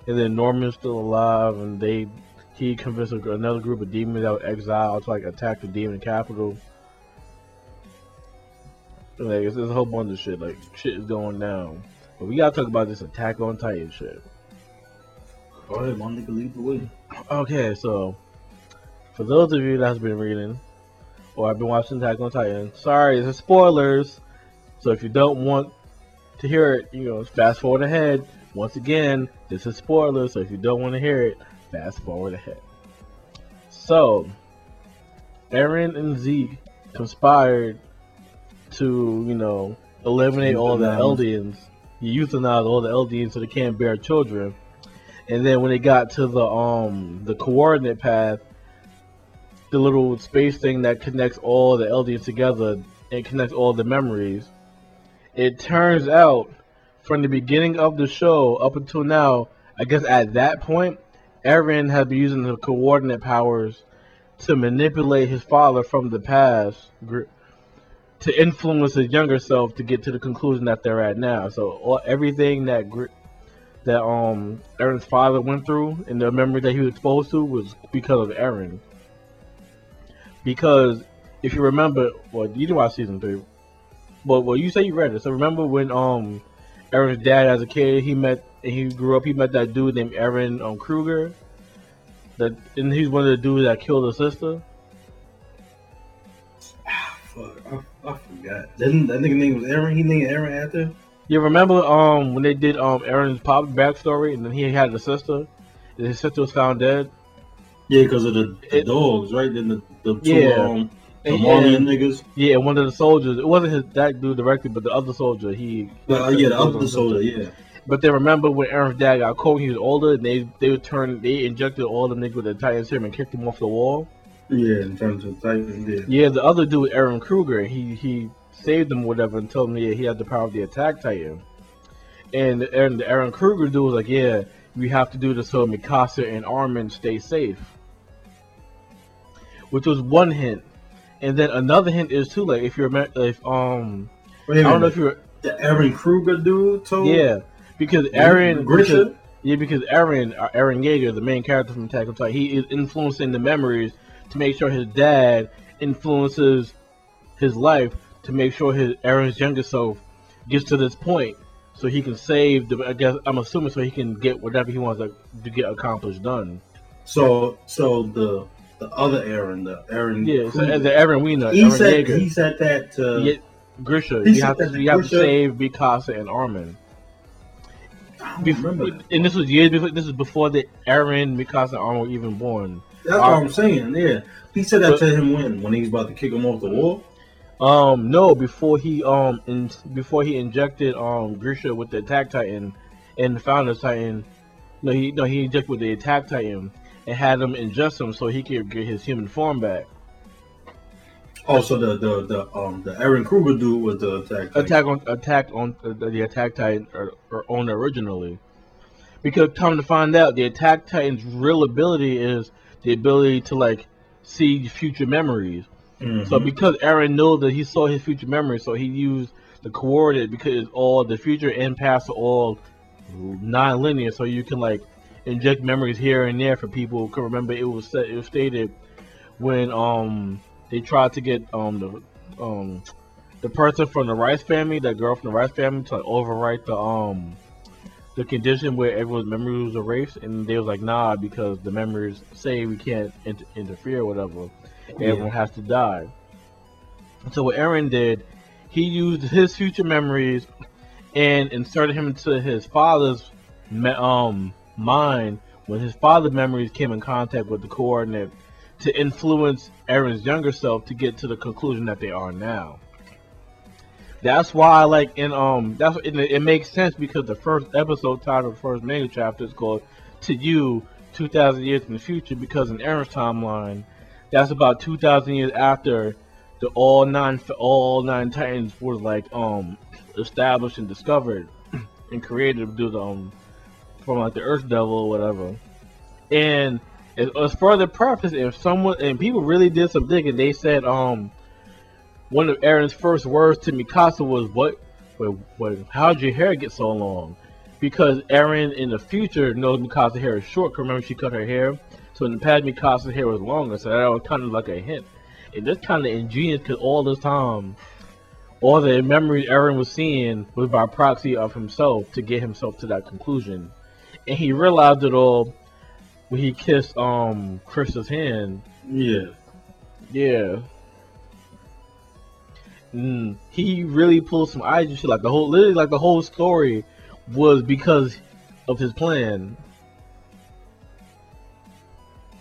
And then Norman's still alive, and they he convinced another group of demons that were exiled to like attack the demon capital. And, Like it's, it's a whole bunch of shit. Like shit is going down. But we gotta talk about this Attack on Titan shit.
go ahead, my nigga, lead the way.
Okay, so for those of you that's been reading or I've been watching Attack on Titan, sorry, is spoilers. So if you don't want to hear it, you know, fast forward ahead. Once again, this is spoilers, so if you don't want to hear it, fast forward ahead. So, Eren and Zeke conspired to, you know, eliminate all the. Eldians, euthanize all the Eldians so they can't bear children. And then when they got to the um the coordinate path, the little space thing that connects all the Eldians together and connects all the memories. It turns out, from the beginning of the show up until now, I guess at that point, Eren had been using the coordinate powers to manipulate his father from the past to influence his younger self to get to the conclusion that they're at now. So all, everything that that um Eren's father went through and the memory that he was exposed to was because of Eren. Because if you remember, well, you didn't watch season three, but well, you say you read it. So remember when um Eren's dad, as a kid, he met and he grew up. He met that dude named Eren um, Kruger. That and he's one of the dudes that killed his sister.
Ah, fuck, I, I forgot. Didn't that nigga name was Eren? He named Eren after.
You remember um when they did um Eren's pop backstory and then he had a sister, and his sister was found dead.
Yeah, because of the, the it, dogs, right? Then the, the two yeah. um the Marleyan niggas.
Yeah, one of the soldiers. It wasn't his that dude directly, but the other soldier. He.
Uh, yeah, the other soldier. Yeah.
But they remember when Eren's dad got caught, he was older, and they they would turn they injected all the niggas with the Titan serum and kicked him off the wall.
Yeah, in terms of Titan, yeah.
Yeah, the other dude, Eren Kruger, he he saved him, whatever, and told him yeah he had the power of the attack Titan. And and the Eren Kruger dude was like, yeah, we have to do this so Mikasa and Armin stay safe. Which was one hint, and then another hint is too like if you're if um
Wait I don't know if you're the Eren Kruger dude told
yeah because Eren because, yeah because Eren uh, Eren Yeager the main character from Attack on Titan he is influencing the memories to make sure his dad influences his life to make sure his Eren's younger self gets to this point so he can save the I guess I'm assuming so he can get whatever he wants to, to get accomplished done.
So so the the other Eren, the Eren.
Yeah, so the we know.
He Eren said Yeager. he said that to
yeah, Grisha. He you have to you have to save Mikasa and Armin. Before, and this was years before. This is before the Eren, Mikasa, and Armin were even born.
That's what I'm saying. Yeah, he said that but, to him when when he was about to kick him off the wall.
Um, no, before he um in, before he injected um Grisha with the attack titan and the Founders Titan. No, he no he injected with the attack titan and had him ingest him so he could get his human form back.
Also, the the the um the Eren Kruger dude was the attack.
Titan. Attack on attack on uh, the attack titan or, or on originally, because come to find out, the attack titan's real ability is the ability to like see future memories. Mm-hmm. So because Eren knew that he saw his future memories, so he used the coordinate because all the future and past are all non-linear, so you can like inject memories here and there for people who can remember. It was it was stated when um they tried to get um the um the person from the Reiss family, that girl from the Reiss family, to like, overwrite the um the condition where everyone's memory was erased, and they was like, nah, because the memories say we can't inter- interfere or whatever. Yeah. Everyone has to die. So what Eren did, he used his future memories and inserted him into his father's um mind when his father's memories came in contact with the coordinate to influence Eren's younger self to get to the conclusion that they are now. That's why, like in um, that's it, it makes sense because the first episode title, the first mega chapter is called "To You, 2,000 Years in the Future." Because in Eren's timeline, that's about 2,000 years after the all nine all nine Titans were like um established and discovered and created due to um from like the Earth Devil or whatever. And it was further preface if someone and people really did some digging, they said um one of Eren's first words to Mikasa was, "What? What? what how'd your hair get so long?" Because Eren in the future knows Mikasa's hair is short. Remember, she cut her hair, so in the past Mikasa's hair was longer. So that was kind of like a hint. And that's kind of ingenious because all this time, all the memories Eren was seeing was by proxy of himself to get himself to that conclusion. And he realized it all when he kissed um Krista's hand.
Yeah.
Yeah. Mm, he really pulled some eyes and shit. Like the whole, literally, like the whole story was because of his plan.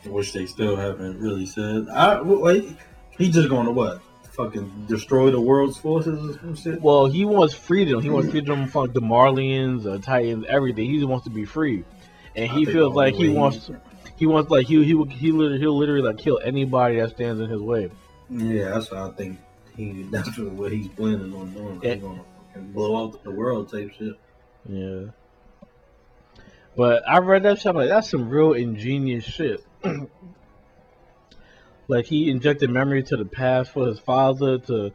Which they still haven't really said. I wait. He just going to what? Fucking destroy the world's forces or some shit.
Well, he wants freedom. He wants freedom from the Marleyans, the Titans, everything. He just wants to be free, and he feels like he wants. To, he wants like he he he literally, he'll literally like kill anybody that stands in his way.
Yeah, that's what I think. He that's what he's planning on doing. He's gonna blow out the world type shit.
Yeah. But I read that shit. I'm like, that's some real ingenious shit. like he injected memory to the past for his father to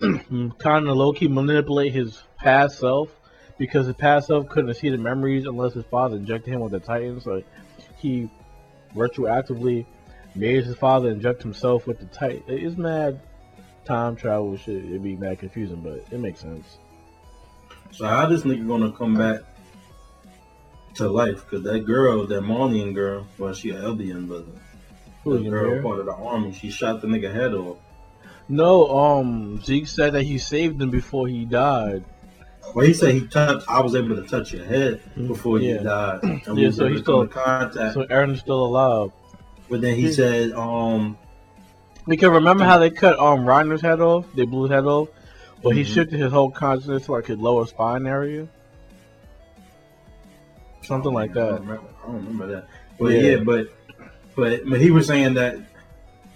kind of low key manipulate his past self because his past self couldn't see the memories unless his father injected him with the Titans. Like he retroactively made his father inject himself with the Titan. It's mad time travel shit. It'd be mad confusing, but it makes sense.
So how this nigga gonna come back to life? Cause that girl, that Marleyan girl, well, she an Eldian, but
Who,
the girl
Ymir?
part of the army, she shot the nigga head off.
No, um, Zeke said that he saved him before he died.
Well, he said he touched. I was able to touch your head before
Yeah.
you died. And
Yeah,
we was
so
able
he
to in
still-
contact.
So Eren's still alive.
but then he said, um,
Because remember how they cut um Reiner's head off? They blew his head off. But he
Mhm.
shifted his whole consciousness to like his lower spine area. Something like
I
that.
don't remember, I don't remember that. But
Yeah.
yeah. but but but he was saying that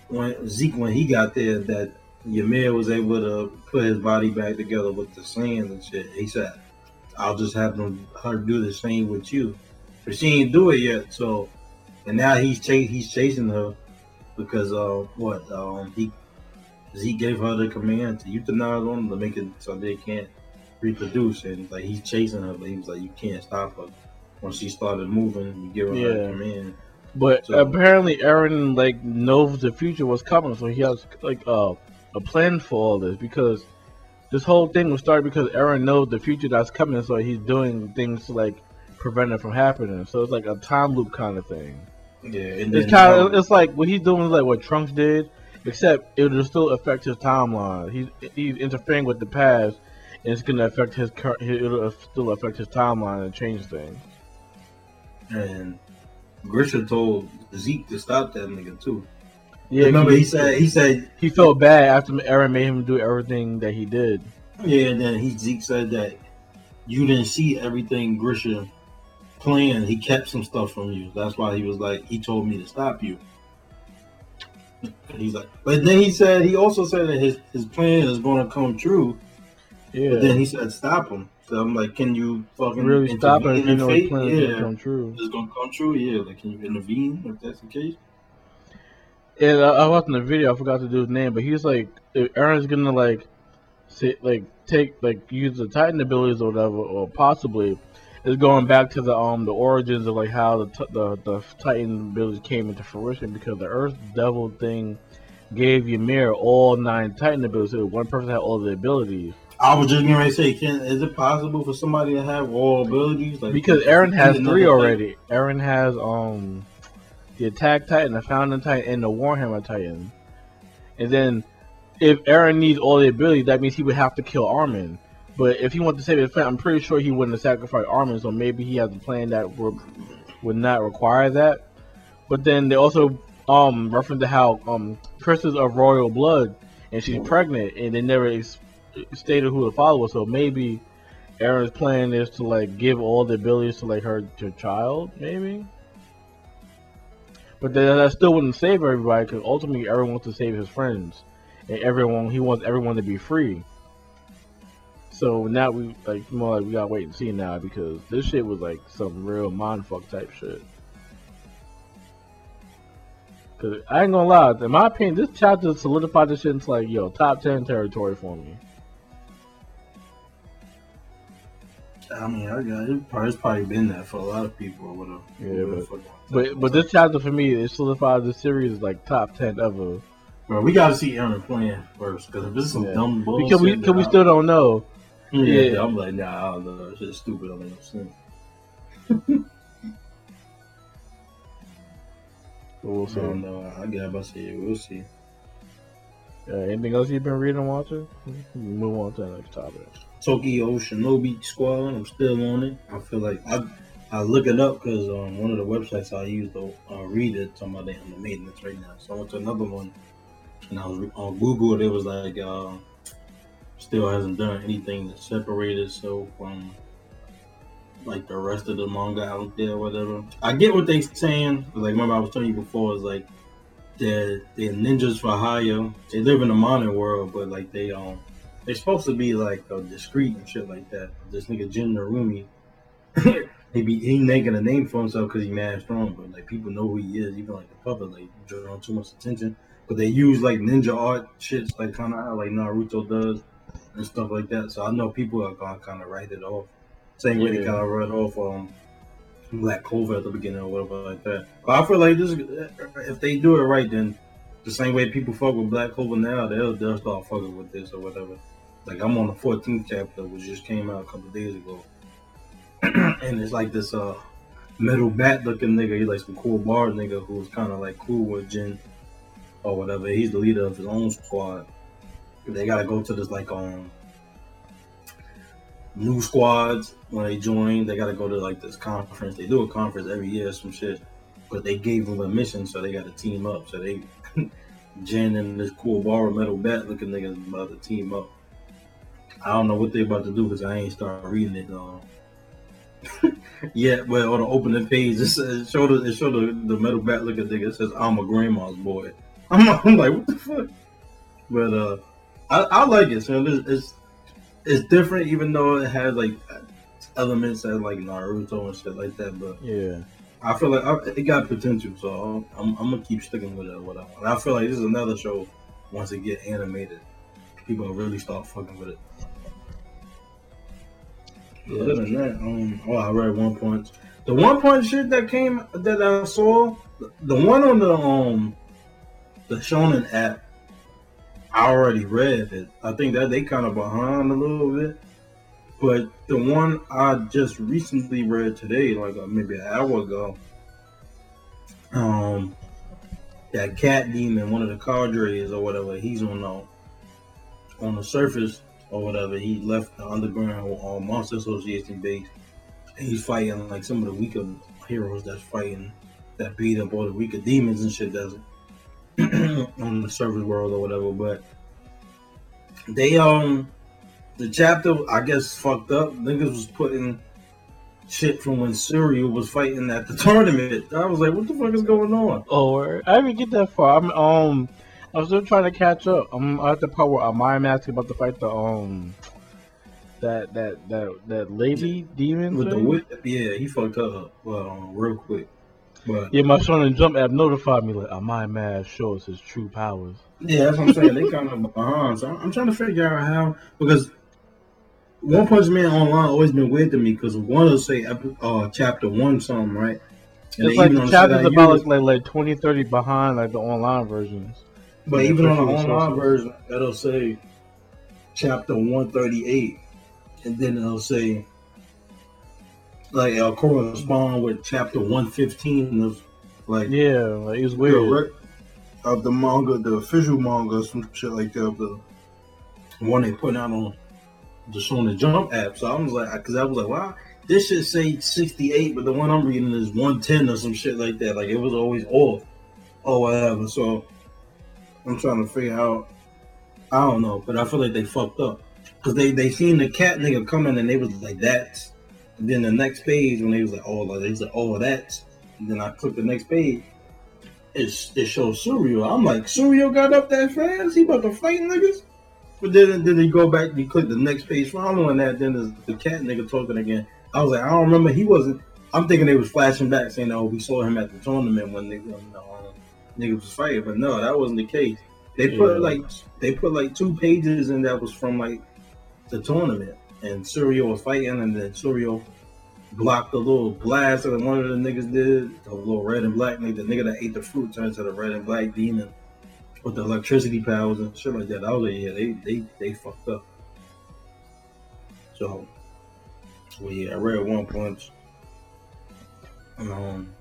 when Zeke when he got there that Ymir was able to put his body back together with the sands and shit. He said, "I'll just have them her do the same with you," but she ain't do it yet. So and now he's ch- he's chasing her because uh what um he Zeke gave her the command to euthanize them to make it so they can't reproduce and like he's chasing her, but he was like, you can't stop her. Once she started moving, you give her
Yeah.
the command.
But
So-
apparently Eren like knows the future was coming, so he has like uh, a plan for all this because this whole thing was started because Eren knows the future that's coming, so he's doing things to like prevent it from happening. So it's like a time loop kind of thing.
Yeah, and
It's kind of
um,
it's like what he's doing is like what Trunks did, except it will still affect his timeline. He's he's interfering with the past, and it's gonna affect his cur- it'll still affect his timeline and change things.
and Grisha told Zeke to stop that nigga too.
Yeah,
remember he said he said
he felt bad after Eren made him do everything that he did.
yeah, and then he Zeke said that you didn't see everything Grisha planned. He kept some stuff from you. That's why he was like he told me to stop you. He's like, but then he said he also said that his his plan is going to come true.
Yeah,
But then he said stop him. So I'm like, can you fucking
really stop it you know
fate?
plan is
Yeah,
gonna come true.
it's gonna come true. Yeah, like can you intervene if that's the case?
And I, I watched in the video. I forgot to do his name, but he's like, if Eren's gonna like, say, like take like use the Titan abilities or whatever, or possibly, is going back to the um the origins of like how the t- the the Titan abilities came into fruition because the Earth Devil thing gave Ymir all nine Titan abilities. So one person had all the abilities
I was just gonna say, can is it possible for somebody to have all abilities? Like
because Eren has three already. Eren has um the Attack Titan, the Founding Titan, and the Warhammer Titan. And then if Eren needs all the abilities, that means he would have to kill Armin. But if he wants to save his friend, I'm pretty sure he wouldn't have sacrificed Armin. So maybe he has a plan that would would not require that. But then they also um reference to how um Krista is of royal blood and she's pregnant, and they never ex- stated who the father was. So maybe Eren's plan is to like give all the abilities to like her to child, maybe. But then that still wouldn't save everybody because ultimately everyone wants to save his friends, and everyone he wants everyone to be free. So now we like more like we gotta wait and see now because this shit was like some real mindfuck type shit. Cause I ain't gonna lie, in my opinion, this chapter solidified this shit into like yo top ten territory for me.
I mean, I got it. It's probably been that for a lot of people or whatever.
Yeah, but- But but this chapter for me, it solidified the series as like top ten ever.
bro, we gotta see Eren playing first because if this is some
Yeah.
dumb bullshit,
Because we because we still don't know.
yeah,
yeah.
I'm like, nah, I don't know. That shit's stupid. I don't understand.
We'll
I
see.
don't know. I got about to say, we'll see.
Uh, anything else you've been reading and watching? Move on to the next topic.
Tokyo Shinobi Squad. I'm still on it. I feel like I I look it up because um, one of the websites I use to uh, read it talking about the maintenance right now. So I went to another one and I was on Google. It was like uh, still hasn't done anything to separate itself from like the rest of the manga out there, whatever. I get what they're saying. Like remember I was telling you before, is like they're they're ninjas for hire. They live in the modern world, but like they um they're supposed to be like uh, discreet and shit like that. This nigga Jin Narumi, he be he making a name for himself because he mad strong, but like people know who he is, even like the public, like drawing too much attention. But they use like ninja art shits, like kind of like Naruto does and stuff like that. So I know people are gonna kind of write it off, same way they kind of write off um Black Clover at the beginning or whatever like that. But I feel like this, if they do it right, then the same way people fuck with Black Clover now, they'll they'll start fucking with this or whatever. Like I'm on the 14th chapter, which just came out a couple days ago, and it's like this uh metal bat looking nigga. He's like some cool bar nigga who's kind of like cool with Jin or whatever. He's the leader of his own squad. They gotta go to this like um new squads when they join. They gotta go to like this conference. They do a conference every year, some shit. But they gave them a mission, so they got to team up. So they, Jin and this cool bar metal bat looking nigga about to team up. I don't know what they're about to do because I ain't started reading it. Um, yeah, well, on the opening page, it says it showed the, it showed the, the metal bat looking nigga. It says I'm a grandma's boy. I'm, I'm like, what the fuck? But uh, I, I like it. So it's, it's it's different, even though it has like elements that like Naruto and shit like that. But
Yeah.
I feel like I, it got potential, so I'm, I'm gonna keep sticking with it. What I want. I feel like this is another show. Once it get animated, people will really start fucking with it.
Yeah.
Other than that, um, oh, I read One Punch. The One Punch shit that came that I saw, the one on the um, the Shonen app, I already read it. I think that they kind of behind a little bit. But the one I just recently read today, like uh, maybe an hour ago, um, that cat demon, one of the cadres or whatever, he's on the on the surface or whatever. He left the underground uh, monster association base, and he's fighting like some of the weaker heroes that's fighting that beat up all the weaker demons and shit. That's on the surface world or whatever. But they um the chapter I guess fucked up. Niggas was putting shit from when Suiryu was fighting at the tournament. I was like, what the fuck is going on?
Oh. I didn't get that far. I'm um, I was still trying to catch up. I'm at the part where Amai Mask about to fight the um, that that that that lady demon.
With the whip, yeah, he fucked up well, um, real quick. But
Yeah, my Shonen Jump app notified me like Amai Mask shows his true powers.
yeah, that's what I'm saying. they kind of behind. So I'm, I'm trying to figure out how because One Punch Man online always been weird to me because one will say uh, chapter one something right. And
it's like the chapters about like, like like 20, 30 behind like the online versions.
But even on the online version, it'll say chapter 138, and then it'll say, like, it'll correspond with chapter 115 of, like,
Yeah, like it was
the
weird.
of the manga, the official manga, some shit like that, the one they put out on the Shonen Jump app. So I was like, because I was like, wow, this should say 68, but the one I'm reading is 110 or some shit like that. Like, it was always off or whatever. So I'm trying to figure out. I don't know, but I feel like they fucked up because they they seen the cat nigga coming and they was like that's. And then the next page when they was like oh like, they was like oh that's. And then I clicked the next page. It, it shows Suiryu. I'm like Suiryu got up that fast. He about to fight niggas. But then then you go back, you click the next page following that. Then there's the cat nigga talking again. I was like I don't remember. He wasn't. I'm thinking they was flashing back saying oh we saw him at the tournament when they the um, niggas was fighting, but no, that wasn't the case. They put
Yeah.
like they put like two pages in that was from like the tournament, and Suiryu was fighting, and then Suiryu blocked the little blast that one of the niggas did. The little red and black nigga, the nigga that ate the fruit turned to the red and black demon with the electricity powers and shit like that. I was like, yeah, they they they fucked up. So, well, yeah, I read One Punch. Um,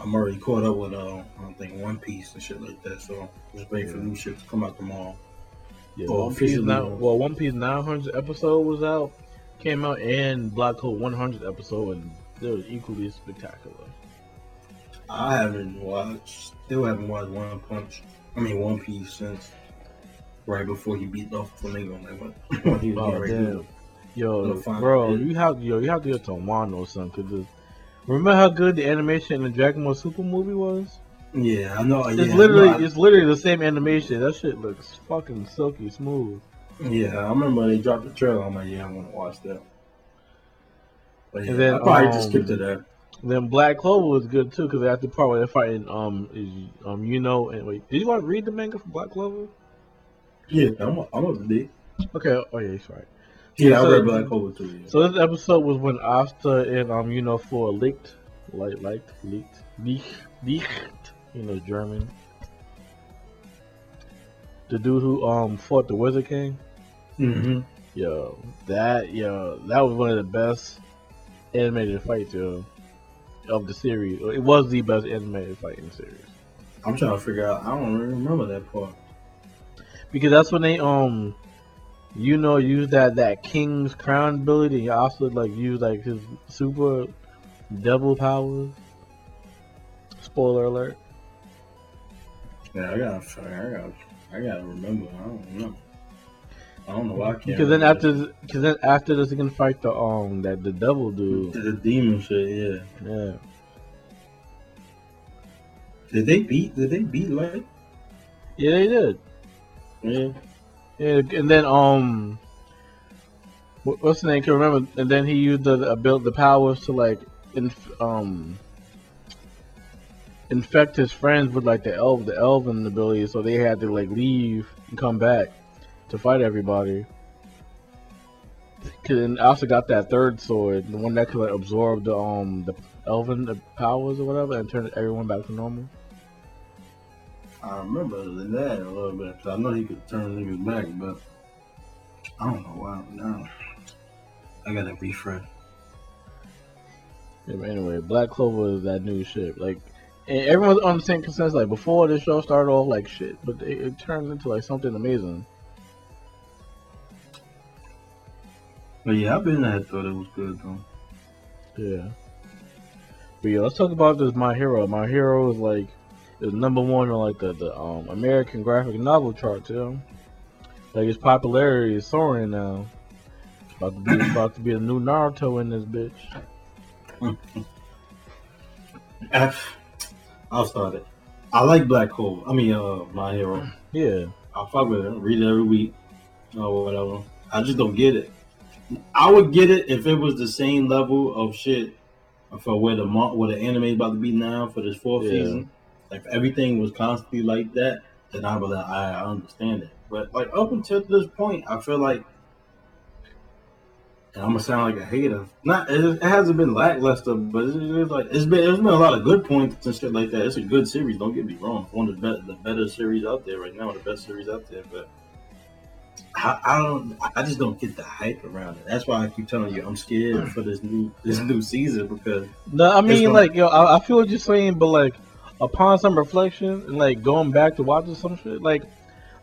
I'm already caught up with uh, I think One Piece and shit like that. So just waiting for new shit to come out tomorrow.
Yeah,
Oh,
One Piece now. Well, One Piece 900 episode was out, came out, and Black Clover 100 episode, and they were equally spectacular.
I haven't watched, still haven't watched One Punch. I mean One Piece since right before he beat off Flamingo. Like what? when he was
Oh
to
damn! Yo, bro, you have yo, you have to get to Wano or something. Cause this, remember how good the animation in the Dragon Ball Super movie was?
Yeah, I know.
It's
yeah,
literally
no, I-
it's literally the same animation. That shit looks fucking silky smooth.
yeah, I remember when they dropped the trailer. I'm like, yeah, I want to watch that. But yeah,
And then,
I probably just
um,
skipped to that.
Then Black Clover was good too because after the part where they're fighting, um, is um, you know, and wait, did you want to read the manga for Black Clover?
Yeah, I'm, I'm up to date.
Okay, oh yeah, that's right.
Yeah,
So-
I read Black Clover too. Yeah.
So this episode was when Asta and um, you know, for leaked, like, like, leaked, leaked, leaked, you know, German. The dude who um fought the Wizard King.
mm-hmm.
Yo, that yo, that was one of the best animated fights, yo, of the series. It was the best animated fight in the series
I'm trying to figure out. I don't really remember that part.
because that's when they um, you know, use that that King's crown ability. He also like use like his super double powers. Spoiler alert.
Yeah, I gotta, I gotta, I gotta remember. I don't know. I don't know why I can't.
Because then after, because then after this, he can fight the um that the devil dude.
the demon shit, yeah.
Yeah.
Did they beat? Did they beat like?
Yeah, they did.
Yeah.
Yeah, and then um, what's the name? Can remember? And then he used the, the built the powers to like inf- um infect his friends with like the elf the elven ability, so they had to like leave and come back to fight everybody. Then I also got that third sword, the one that could like absorb the um the elven powers or whatever, and turn everyone back to normal.
I remember that a little bit. I know he could turn niggas back, but I don't know why now. I gotta refresh.
Yeah, but anyway, Black Clover is that new shit. Like, and everyone's on the same consensus. Like before the show started off like shit, but it, it turned into like something amazing.
But yeah, I've been there. Thought it was good though.
Yeah. But yeah, let's talk about this My Hero. My Hero is like is number one on like the, the um American graphic novel chart too. Like its popularity is soaring now. About to be about to be a new Naruto in this bitch.
F. I'll start it. I like Black Clover. I mean, uh, My Hero.
Yeah.
I fuck with it. Read it every week or whatever. I just don't get it. I would get it if it was the same level of shit for where the where the anime is about to be now for this fourth
Yeah.
season. If everything was constantly like that, then I would I, I understand it. But like up until this point, I feel like, and I'm gonna sound like a hater. Not it, it hasn't been lackluster, but it's, it's like it's been there's been a lot of good points and shit like that. It's a good series. Don't get me wrong. It's one of the better the better series out there right now. The best series out there, but. I, I don't. I just don't get the hype around it. That's why I keep telling you I'm scared for this new this new season because
No, I mean
gonna-
like yo, I, I feel what you're saying, but like upon some reflection and like going back to watching some shit, like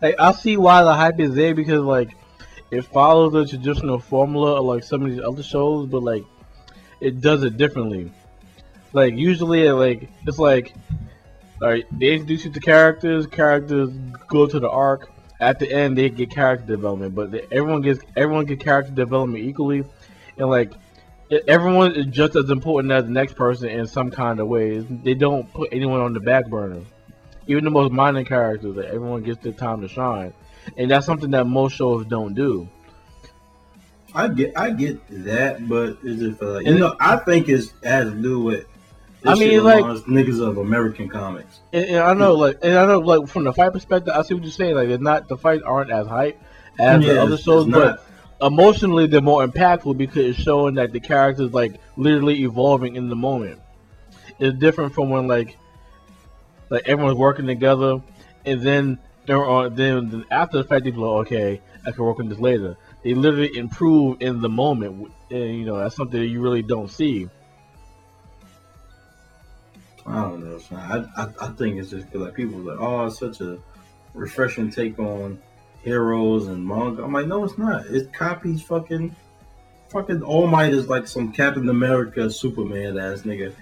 like I see why the hype is there because like it follows the traditional formula of like some of these other shows, but like it does it differently. Like usually, it like it's like all right, they introduce you to characters, characters go to the arc. At the end, they get character development, but everyone gets everyone get character development equally, and like everyone is just as important as the next person in some kind of way. They don't put anyone on the back burner. Even the most minor characters, that everyone gets their time to shine, and that's something that most shows don't do.
I get I get that, but it's just uh, you
And-
know I think it's has to do with.
I mean, like-
niggas of American comics.
And, and I know, like, and I know, like, from the fight perspective, I see what you're saying. Like, they're not the fights aren't as hype as the other shows,
it's
but emotionally they're more impactful because it's showing that the characters like literally evolving in the moment. It's different from when like like everyone's working together, and then there are. Then, after the fact, people are okay, I can work on this later. They literally improve in the moment, and you know that's something that you really don't see.
I don't know. I, I I think it's just 'cause, like people are like, oh, it's such a refreshing take on heroes and manga. I'm like, no, it's not. It copies fucking fucking All Might is like some Captain America Superman ass nigga.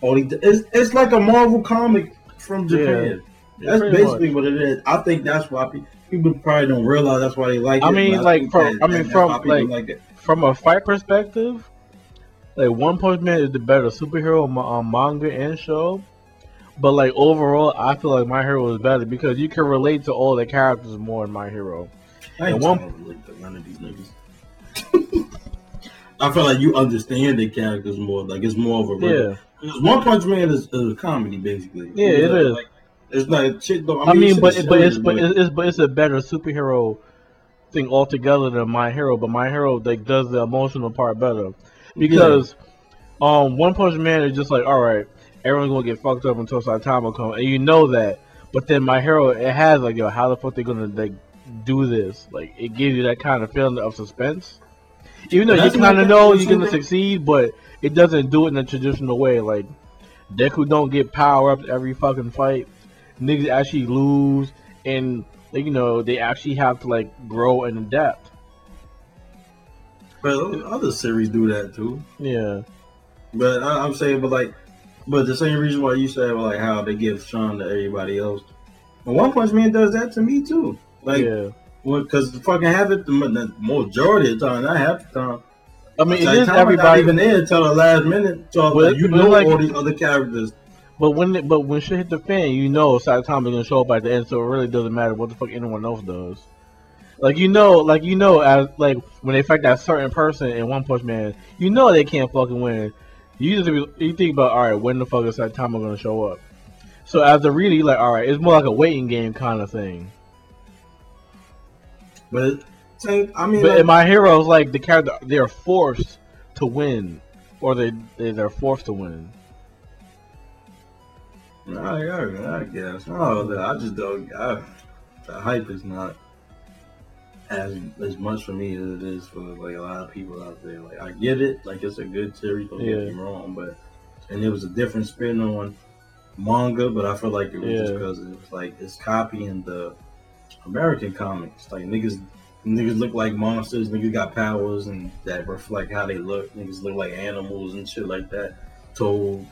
All he it's it's like a Marvel comic from Japan.
Yeah,
That's basically
much.
what it is. I think that's why people probably don't realize that's why they like
I
it.
mean, like,
think
from-
that-
I mean, from, like-
like.
From a fight perspective, like One Punch Man is the better superhero uh, manga and show. But like overall, I feel like My Hero is better because you can relate to all the characters more in My Hero.
I ain't
one-
to relate to none of these niggas. I feel like you understand the characters more. Like it's more of a
Yeah,
Because One Punch Man is, is a comedy, basically.
Yeah, it
Like,
is.
Like, it's not shit. Though.
I mean,
shit
but but it's but it's, it's but it's a better superhero thing altogether than My Hero. But My Hero like does the emotional part better because um One Punch Man is just like all right, everyone's gonna get fucked up until Saitama comes, and you know that. But then My Hero it has like yo, how the fuck they gonna like do this? Like it gives you that kind of feeling of suspense. Even though you kind of know you're gonna succeed, but it doesn't do it in a traditional way. Like Deku don't get power up every fucking fight. Niggas actually lose, and like, you know they actually have to like grow and adapt.
But other series do that too.
Yeah,
But I, I'm saying, but like, but the same reason why you said like how they give Sean to everybody else. But One Punch Man does that to me too. Like,
yeah.
because the fucking have it the, the majority of the time, not half the time.
I mean, it
Like,
is
Tama not
everybody,
even there until the last minute. So
Well,
like, you know
like-
all these other characters.
but when it, but when shit hit the fan, you know Saitama's gonna show up at the end, so it really doesn't matter what the fuck anyone else does. Like you know, like you know, as like when they fight that certain person in One Punch Man, you know they can't fucking win. You just you think about all right, when the fuck is Saitama gonna show up? So as a reader, you're like, all right, it's more like a waiting game kind of thing.
But I mean,
But
like,
in my heroes, like the character, they're forced to win, or they, they they're forced to win.
I, I, I guess. Oh, I just don't. I, the hype is not as as much for me as it is for like a lot of people out there. Like I get it. Like it's a good series. Don't
Yeah.
get me wrong, but and it was a different spin on manga, but I feel like it was just because it was like it's copying the American comics. Like niggas. Niggas look like monsters. Niggas got powers and that reflect how they look. Niggas look like animals and shit like that. Told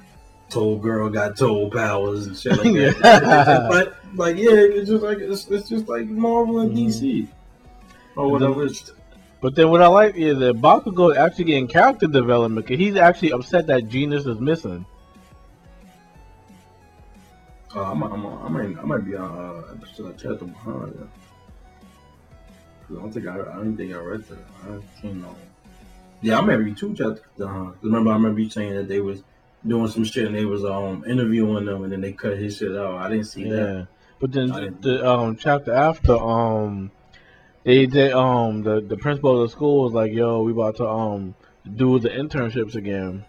Told girl got told powers and shit like that.
Yeah.
but like yeah, it's just like it's, it's just like Marvel and
Mhm.
DC or whatever.
But then what I like is that Bakugo is actually getting character development because he's actually upset that Jeanist is missing.
uh, I'm, I'm, I might I might be on uh, episode chapter behind. Yeah. I don't think I I don't think I read that. I seen no. Yeah, I remember you two chapters behind. Remember, I remember you saying that they was doing some shit and they was um interviewing them and then they cut his shit out. I didn't see
Yeah.
that.
But then the um chapter after um they they um the the principal of the school was like, "Yo, we about to um do the internships again."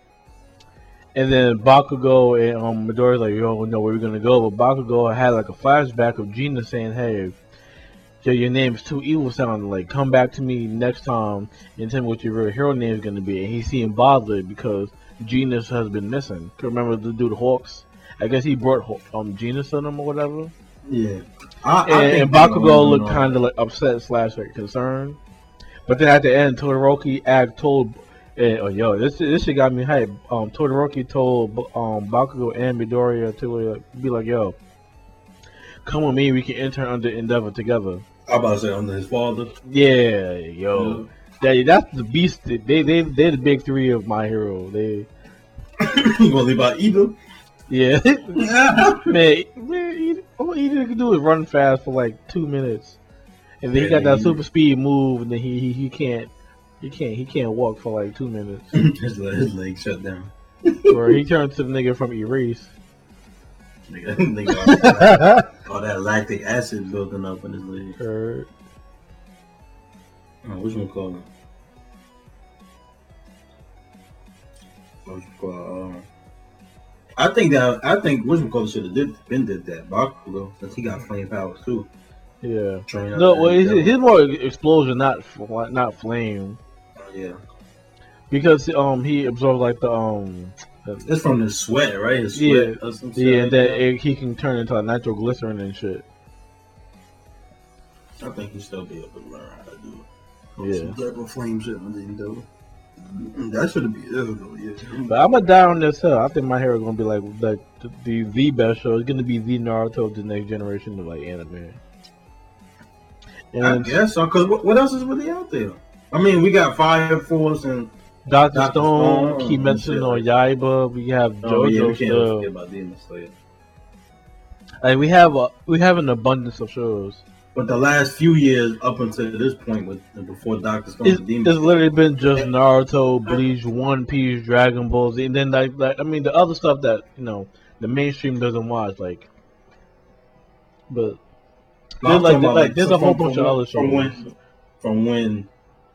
And then Bakugo and um Midoriya's like, "Yo, we know where we're gonna go." But Bakugo had like a flashback of Gina saying, "Hey, yo, your name's too evil sounding. Like, come back to me next time and tell me what your real hero name is gonna be." And he's seeing bothered because Jeanist has been missing. Remember the dude Hawks? I guess he brought um Jeanist to them or whatever.
Yeah, I, I
And,
think
and Bakugo
gonna
looked
know.
kind of like upset slash like concerned. But then at the end, Todoroki act told, oh, "Yo, this this shit got me hype." Um, Todoroki told um Bakugo and Midoriya to like, be like, "Yo, come with me. We can intern under Endeavor together."
I'm about to say under his father.
Yeah, yo, that, that's the beast. They they they're the big three of my hero. They
you gonna leave out Iida?
Yeah, man, man, all he can do is run fast for like two minutes, and then he got that
he-
super speed move, and then he he, he can't he can't he can't walk for like two minutes,
his, his leg shut down.
or he turns to the nigga from Erase.
Nigga, nigga, all, that, all that lactic acid building up in his leg.
Heard.
Oh, which one call him? Call? Um, I think that I think call should have did been did that Bakugo since he got flame powers too.
Yeah.
Train
No, well, his,
devil.
his more explosion, not not flame,
yeah,
because um he absorbs like the um the-
it's from his sweat, right? His
Yeah.
sweat some
yeah
like
that
that.
it, he can turn into a nitroglycerin and shit.
I think he still be able to learn how to do it.
Yeah.
Some type of flame shit when they do. That should be ill though. Yeah.
But I'm gonna die on this hill. I think My Hero is gonna be like like the, the best show. It's gonna be the Naruto of the next generation of like anime. And
I guess so. Cause what, what else is really out there? I mean, we got Fire Force and
Doctor
Dr.
Stone,
Stone,
Kimetsu
mm-hmm.
no. Yaiba. We have
oh yeah, we
JoJo
forget about Demon Slayer.
Like we have a we have an abundance of shows.
But the last few years, up until this point, with before Doctor Stone,
It's,
Demon
it's literally been just Naruto, Bleach, One Piece, Dragon Ball Z, and then like, like I mean the other stuff that you know the mainstream doesn't watch, like. But
No,
there's
I'm
like,
about,
like there's
so
a whole
from-
bunch
from
of other shows.
from when from when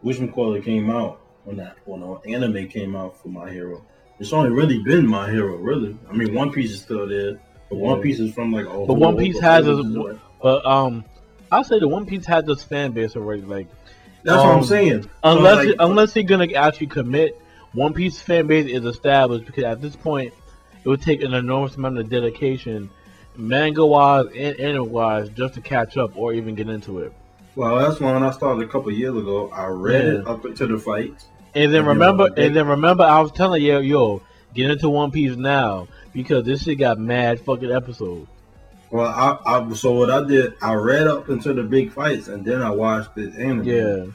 Wishmacaller came out when that when the anime came out for My Hero. It's only really been My Hero, really. I mean, One Piece is still there, but One. Piece is from like
But One Piece has a- But um, I'll say the One Piece had this fan base already. Like That's
what
Um,
I'm saying. So,
unless
like,
unless you're gonna actually commit, One Piece fan base is established because at this point, it would take an enormous amount of dedication, manga wise and anime wise, just to catch up or even get into it.
well, that's when I started a couple years ago. I read it up into the fights.
And then
And
remember,
what they-
and then remember, I was telling you, yo, get into One Piece now because this shit got mad fucking episodes.
Well, I, I so what I did, I read up into the big fights, and then I watched the anime.
Yeah,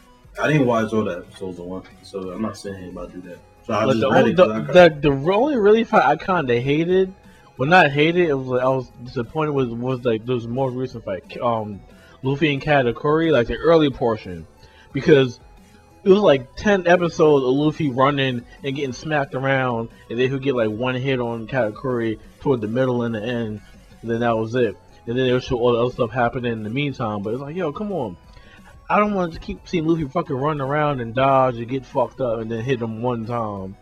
I didn't watch all the episodes of One Piece, so I'm not saying about do that. So I just
the
read
only
it
the, the, the only really fight I kind of hated, well, not hated, it was like I was disappointed with was like those more recent fight, um, Luffy and Katakuri, like the early portion, because it was like ten episodes of Luffy running and getting smacked around, and then he'll get like one hit on Katakuri toward the middle and the end, and then that was it. And then they would show all the other stuff happening in the meantime. But it's like, yo, come on. I don't want to keep seeing Luffy fucking run around and dodge and get fucked up and then hit him one time.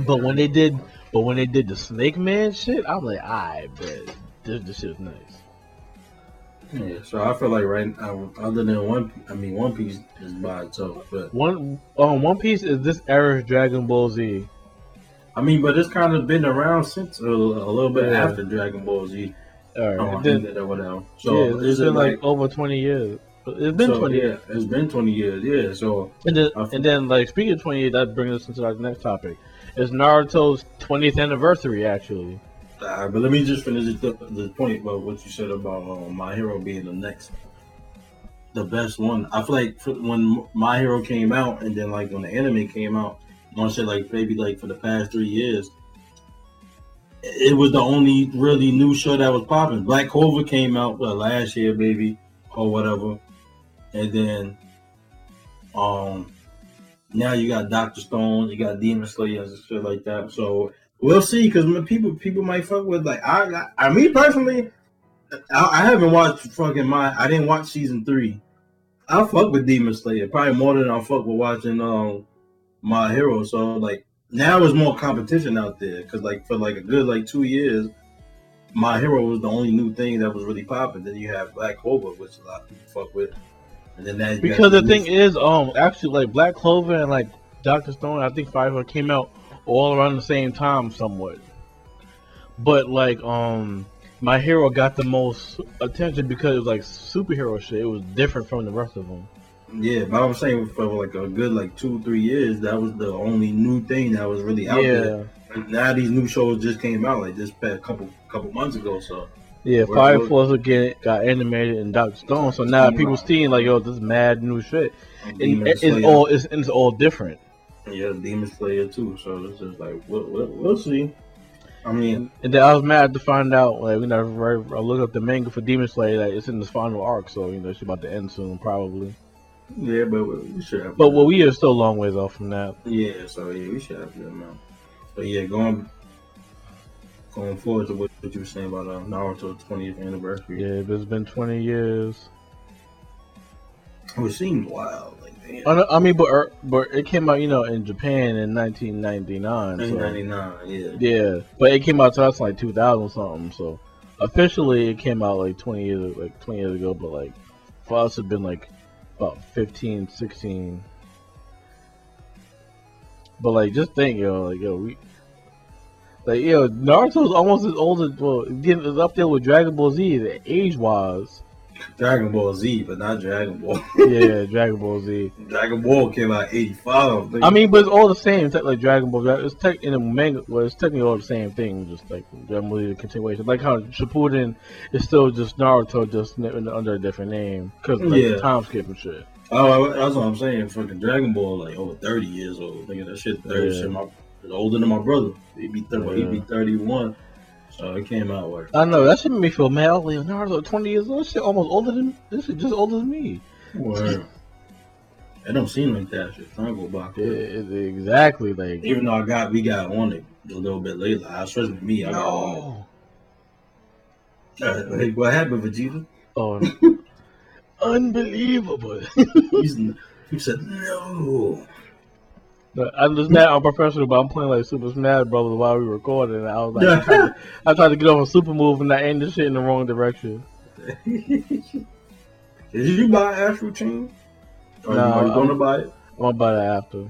But when they did, but when they did the Snake Man shit, I'm like, I bet this, this shit's nice.
Yeah, so I feel like right now, other than one, I mean, One Piece is by itself, but
One, um, One Piece is this era's Dragon Ball Z.
I mean, but it's kind of been around since a, a little bit
Yeah.
after Dragon Ball Z,
All right,
oh,
then,
or whatever. So
yeah, it's
is it
been like,
like,
over 20 years. It's been
so,
20
Yeah,
years.
it's been twenty years. Yeah, so
And then,
I feel-
and then, like speaking of 20 years, that brings us into our next topic. It's Naruto's 20th anniversary, actually.
uh, but let me just finish the, the point about what you said about um, My Hero being the next, the best one. I feel like for, when My Hero came out, and then like when the anime came out, I want to say like maybe like for the past three years, it was the only really new show that was popping. Black Clover came out last year, baby, or whatever, and then um now you got Doctor Stone, you got Demon Slayer and shit like that. So we'll see, because people people might fuck with like I I, I me personally, I, I haven't watched fucking my I didn't watch season three. I fuck with Demon Slayer probably more than I fuck with watching um my hero. So like now there's more competition out there because like for like a good like two years, my hero was the only new thing that was really popping. Then you have Black Clover, which a lot of people fuck with, and then that
Because the thing is, um, actually, like Black Clover and like Doctor Stone, I think Fire Force came out all around the same time, somewhat. But like, um, my hero got the most attention because it was like superhero shit. It was different from the rest of them.
Yeah, but I'm saying for like a good like two three years, that was the only new thing that was really out
yeah,
there. And now these new shows just came out like just past couple couple months ago. So
yeah. Fire Force again got animated in Doctor Stone, so now people seeing like, yo, this is mad new shit. And it's all it's, it's all different.
yeah, Demon Slayer too. So it's just like we'll, we'll, we'll see. I mean,
And then I was mad to find out, like, you know, I looked up the manga for Demon Slayer, that it's in the final arc, so, you know, it's about to end soon, probably.
Yeah, but we should have.
But well, we are still a long ways off from that.
yeah, so yeah, we should have them out. But yeah, going going forward to what, what you were saying about uh, Naruto 20th anniversary,
Yeah, it's been 20 years.
it seemed wild. Like damn,
I, I mean, but er, but it came out, you know, in Japan in 1999. So,
Yeah.
yeah, but it came out to us like 2000 something. So officially, it came out like 20 years, like 20 years ago. But like for us, it'd been like about 15, 16. But like, just think, yo, like, yo, we. Like yo, Naruto's almost as old as well. Getting up there with Dragon Ball Z, age wise.
Dragon Ball Z, but not Dragon Ball.
yeah, Dragon Ball Z.
Dragon Ball came out eighty five.
I mean, but it's all the same. It's like Dragon Ball. It's tech in the manga. Well, it's technically all the same thing. Just like Dragon Ball Z, the continuation. Like how Shippuden is still just Naruto, just under a different name because like yeah. time skip and shit.
Oh, that's what I'm saying. Fucking Dragon Ball, like over thirty years old. Thinking that shit thirty. Yeah. Shit, my older than my brother. He'd be 30, yeah. he'd be thirty one. So it came out where
I know that should make me feel mad. Leonardo, twenty years old, shit almost older than this is just older than me.
Well, it don't seem like that shit. Time go by
quick. Yeah, exactly. Like
even though I got we got on it a little bit later. I especially me. I no. got on it. Uh, hey, what happened, Vegeta?
Oh, unbelievable.
he said no.
I'm just mad. I'm professional, but I'm playing like Super Smash Brothers while we recording. And I was like, I, tried to, I tried to get on a super move and I aimed the shit in the wrong direction.
Did you buy Astral Chain? Or no, are you going to buy it?
I'm gonna buy it after.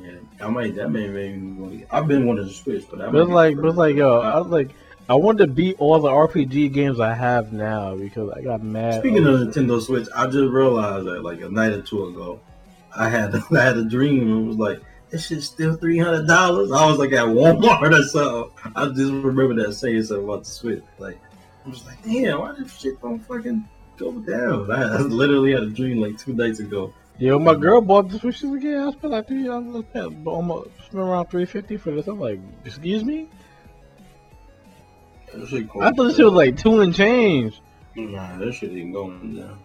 Yeah, I might. That may maybe. I've been wanting to switch, but I.
But like, but like, yo, I was like, I wanted to beat all the RPG games I have now because I got mad.
Speaking of Nintendo Switch, I just realized that like a night or two ago, I had I had a dream and was like, this shit's still three hundred dollars. I was like at Walmart or something. I just remember that saying something about the Switch. Like I was like, damn, why this shit don't fucking go down? I, I literally had a dream like two nights ago.
Yo, my girl bought the Switches again. I spent like three, almost spent around three fifty for this. I'm like, excuse me. I thought this shit was like two and change.
Nah, that shit ain't going down.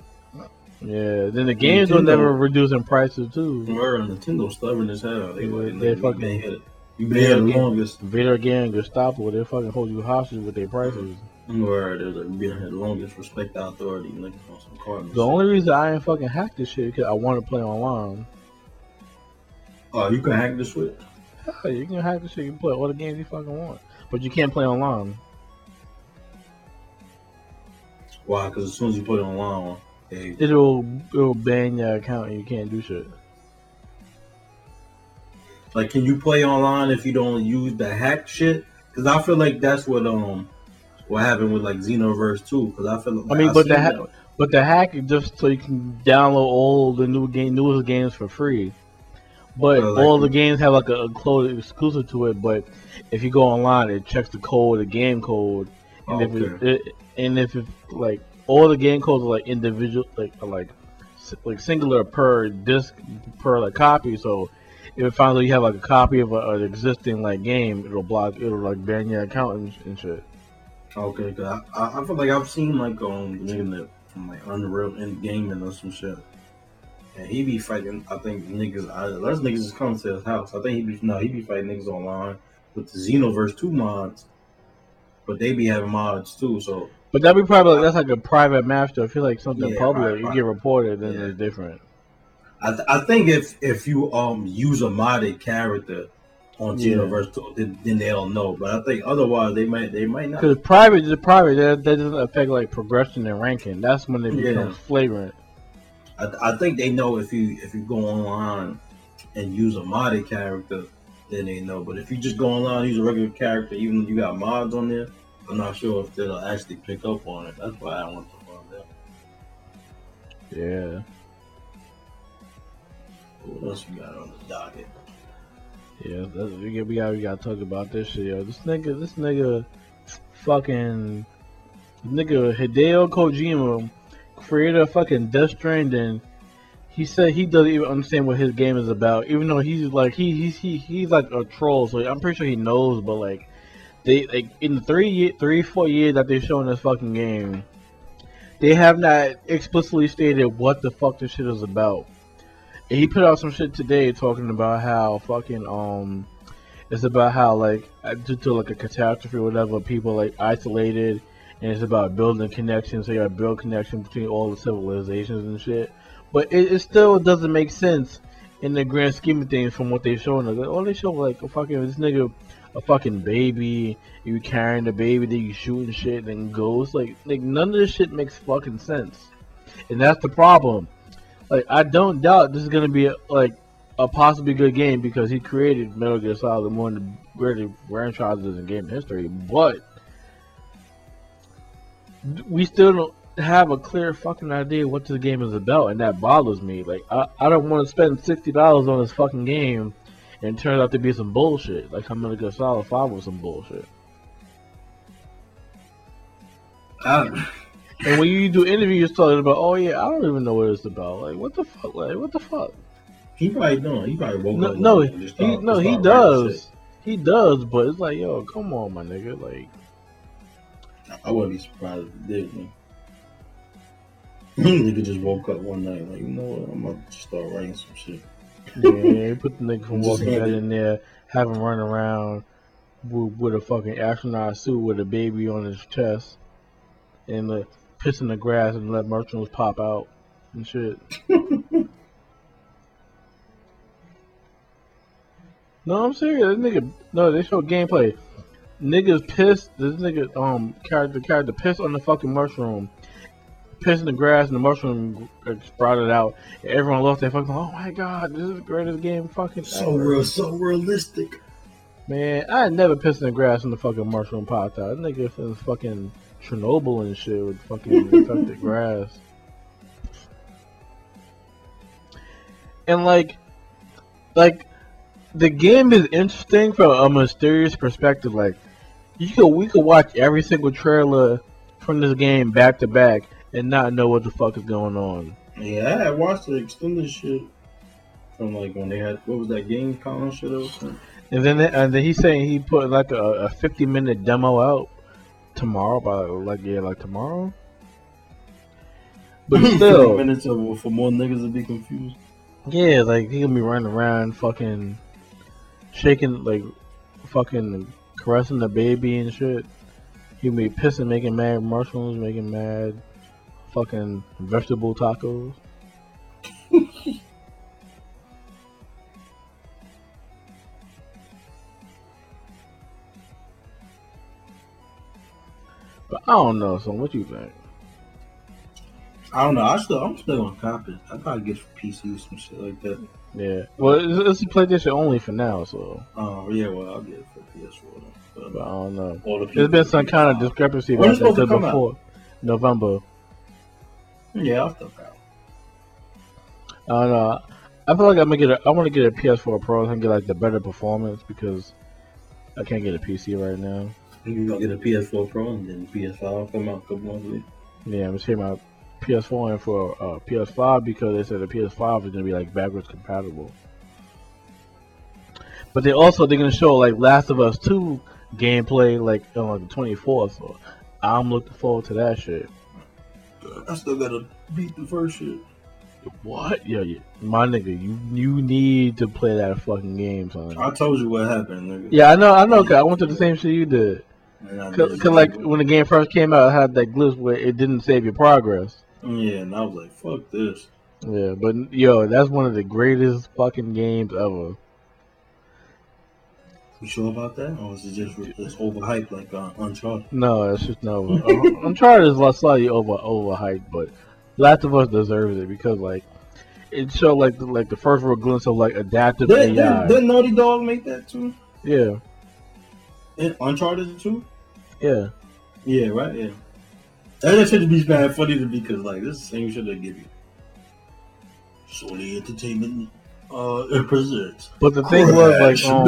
Yeah, then the games Nintendo, will never reduce in prices too.
Where Nintendo stubborn as hell. They, yeah, they, they fucking hit. You been here the longest.
Vader again, Gestapo, they fucking hold you hostage with their prices.
Where they're here the longest, respect the authority, looking for some cards.
The only reason I ain't fucking hack this shit because I want to play online.
Oh, you can hack the Switch.
Hell, you can hack the shit. You can play all the games you fucking want, but you can't play online.
Why? Because as soon as you put it online,
Hey. It'll it'll ban your account and you can't do shit.
Like, can you play online if you don't use the hack shit? Because I feel like that's what um what happened with like Xenoverse 2. Because I feel like
I mean, I but the ha- but the hack is just so you can download all the new game newest games for free. But like all the games have like a, a code exclusive to it. But if you go online, it checks the code, the game code, and okay. if it, it and if it like all the game codes are like individual, like like like singular per disc per like copy. So if out you have like a copy of a, an existing like game, it'll block, it'll like ban your account and, and shit.
Okay, cause I, I feel like I've seen like um nigga like Unreal in gaming or some shit. And he be fighting, I think niggas. I, those niggas just come to his house. I think he be no, he be fighting niggas online with the Xenoverse two mods, but they be having mods too. So
but that'd be probably that's like a private master. I feel like something yeah, public, right, you get reported, then yeah. it's different.
I, th- I think if if you um use a modded character on yeah. Xenoverse, then, then they'll know. But I think otherwise they might they might not.
Because private is private. That, that doesn't affect like progression and ranking. That's when it becomes yeah. flagrant.
I, I think they know if you if you go online and use a modded character, then they know. But if you just go online and use a regular character, even if you got mods on there I'm not sure if they'll actually pick up on it. That's why I want to find out.
Yeah.
What else we got on the docket?
Yeah, we got we got we got to talk about this shit, yo. This nigga, this nigga, fucking, nigga Hideo Kojima created a fucking Death Stranding. And he said he doesn't even understand what his game is about, even though he's like he he's he, he's like a troll, so I'm pretty sure he knows, but like they like in three three four years that they've shown this fucking game, they have not explicitly stated what the fuck this shit is about. And he put out some shit today talking about how fucking um, it's about how like due to like a catastrophe or whatever, people like isolated, and it's about building connections. So you got to build connection between all the civilizations and shit. But it, it still doesn't make sense in the grand scheme of things from what they've shown us. All they show like a fucking this nigga a fucking baby, you carrying the baby, then you shooting shit, then ghosts. Like, like none of this shit makes fucking sense, and that's the problem. Like, I don't doubt this is gonna be a, like a possibly good game because he created Metal Gear Solid, one of the greatest franchises in game history. But we still don't. have a clear fucking idea what this game is about, and that bothers me. Like, I, I don't want to spend sixty dollars on this fucking game, and it turns out to be some bullshit. Like, I'm gonna go Solid Five with some bullshit.
I,
And when you do interviews talking about, oh yeah, I don't even know what it's about. Like, what the fuck? Like, what the fuck?
he probably doing. He probably woke
No,
up.
no, he,
start-
no,
just
he
start writing shit.
does. He does, but it's like, yo, come on, my nigga. Like,
I wouldn't be surprised if he did. Man. Nigga just woke up one night like, you know what? I'm gonna start writing some shit.
Yeah, put the nigga from Walking Dead in there, have him run around with, with a fucking astronaut suit with a baby on his chest, and uh, piss in the grass and let mushrooms pop out and shit. no, I'm serious. This nigga, no, they show gameplay. Niggas pissed. This nigga, um, character, character pissed on the fucking mushroom. Pissed in the grass and the mushroom sprouted out. And everyone lost their fucking. Oh my god, this is the greatest game fucking
So
ever.
real, so realistic.
Man, I never pissed in the grass and the fucking mushroom popped out. That nigga was fucking Chernobyl and shit with fucking infected grass. And like, like, the game is interesting from a mysterious perspective. Like, you could we could watch every single trailer from this game back to back and not know what the fuck is going on.
Yeah, I watched the extended shit from like when they had what was that Gamescom shit or something.
And then and then he's saying he put like a, a fifty minute demo out tomorrow by like yeah like tomorrow. But still,
minutes of, for more niggas to be confused.
yeah, like he gonna be running around fucking shaking like fucking caressing the baby and shit. He gonna be pissing, making mad mushrooms, making mad fucking vegetable tacos. But I don't know, so what you think?
I don't know. I still, I'm still on cop it. I gotta get some PC some shit like that.
Yeah. Well, it's, it's PlayStation only for now, so
Oh yeah, well I'll get it for PS4. Then.
but I don't know.
The
There's been some kind of discrepancy about that
supposed to
'cause
come out?
before November.
Yeah, I'll still out.
I don't know. I feel like I'm gonna get a. I want to get a PS4 Pro and get like the better performance because I can't get a PC right now.
You gonna get a PS4 Pro and then PS5 come out a couple months later.
Yeah, I'm saying my PS4 and for uh, PS5 because they said the PS5 is gonna be like backwards compatible. But they also they're gonna show like Last of Us 2 gameplay like on like, the 24th. So I'm looking forward to that shit.
I still gotta beat the first shit.
What? Yeah, yeah. my nigga, you you need to play that fucking game, son.
I told you what happened, nigga.
Yeah, I know, I know. Cause I went to the same shit you did. Cause, 'cause, like when the game first came out, it had that glitch where it didn't save your progress.
yeah, and I was like, fuck this.
Yeah, but yo, that's one of the greatest fucking games ever.
You sure about that, or is it just just overhyped like uh, Uncharted?
No, it's just no. Uh, Uncharted is like slightly over overhyped, but Last of Us deserves it because like it showed like the, like the first real glimpse of like adaptive
Did,
AI.
did, did Naughty Dog make that too?
yeah,
In Uncharted too?
yeah.
Yeah, right. Yeah. That should be bad funny to me because like this is the same shit they give you. Sony Entertainment uh it presents.
But the thing was like um,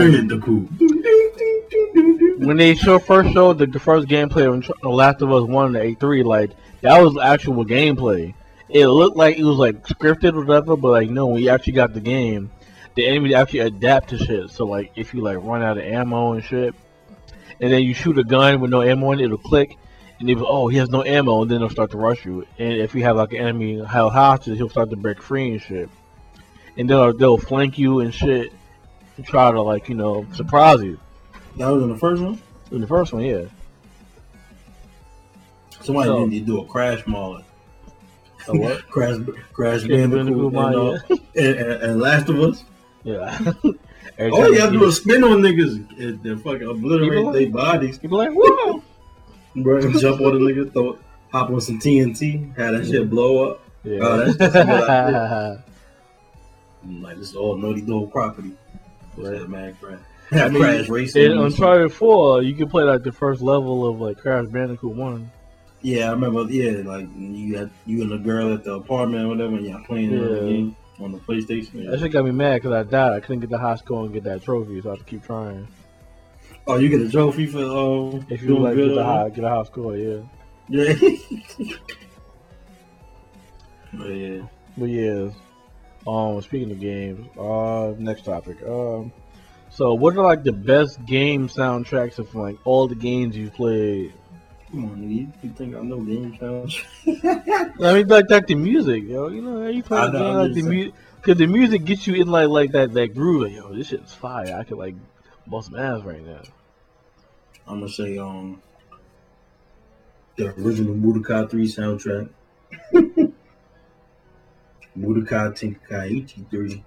when they show first showed the, the first gameplay of The Last of Us One and E3, like that was actual gameplay. It looked like it was like scripted or whatever, but like no, when you actually got the game, the enemy actually adapt to shit. So like if you like run out of ammo and shit, and then you shoot a gun with no ammo in it, it'll click, and be oh he has no ammo, and then they'll start to rush you. And if you have like an enemy held hostage, he'll start to break free and shit. And they'll they'll flank you and shit, and try to like you know surprise you.
That was in the first one.
In the first one, yeah.
Somebody
So-
need to do a crash mod.
A what?
Crash Crash Bandicoot and, uh, and, and, and Last of Us.
Yeah.
Oh
time
yeah,
you
do a spin on niggas and then fucking obliterate
People-
their bodies.
People like, whoa.
Bro, jump on the nigga, throw hop on some TNT, have that shit blow up.
Yeah.
Oh, that's- that's a good idea. I'm like, this is all Naughty Dog property. What's
Right.
that, man? Crash,
I mean,
crash racing.
In Uncharted 4, you can play like the first level of like Crash Bandicoot 1.
Yeah, I remember. Yeah, like you had you and the girl at the apartment or whatever, and y'all playing the game on the PlayStation. Yeah.
That shit got me mad because I died. I couldn't get the high score and get that trophy, so I have to keep trying.
Oh, you get a trophy for uh,
If you like
good
get the high, get a high score, yeah.
Yeah. but yeah.
But yeah, um, speaking of games, uh, next topic. Um, so what are like the best game soundtracks of like all the games you've played?
Come on, nigga. You think I know game sounds?
I mean, like like the music, yo. You know, you play
I
a
know,
game like the music, cause the music gets you in like like that that groove. Like, yo, this shit's fire. I could like bust some ass right now.
I'm gonna say um the original Budokai 3 soundtrack. Budokai Tenkaichi 3,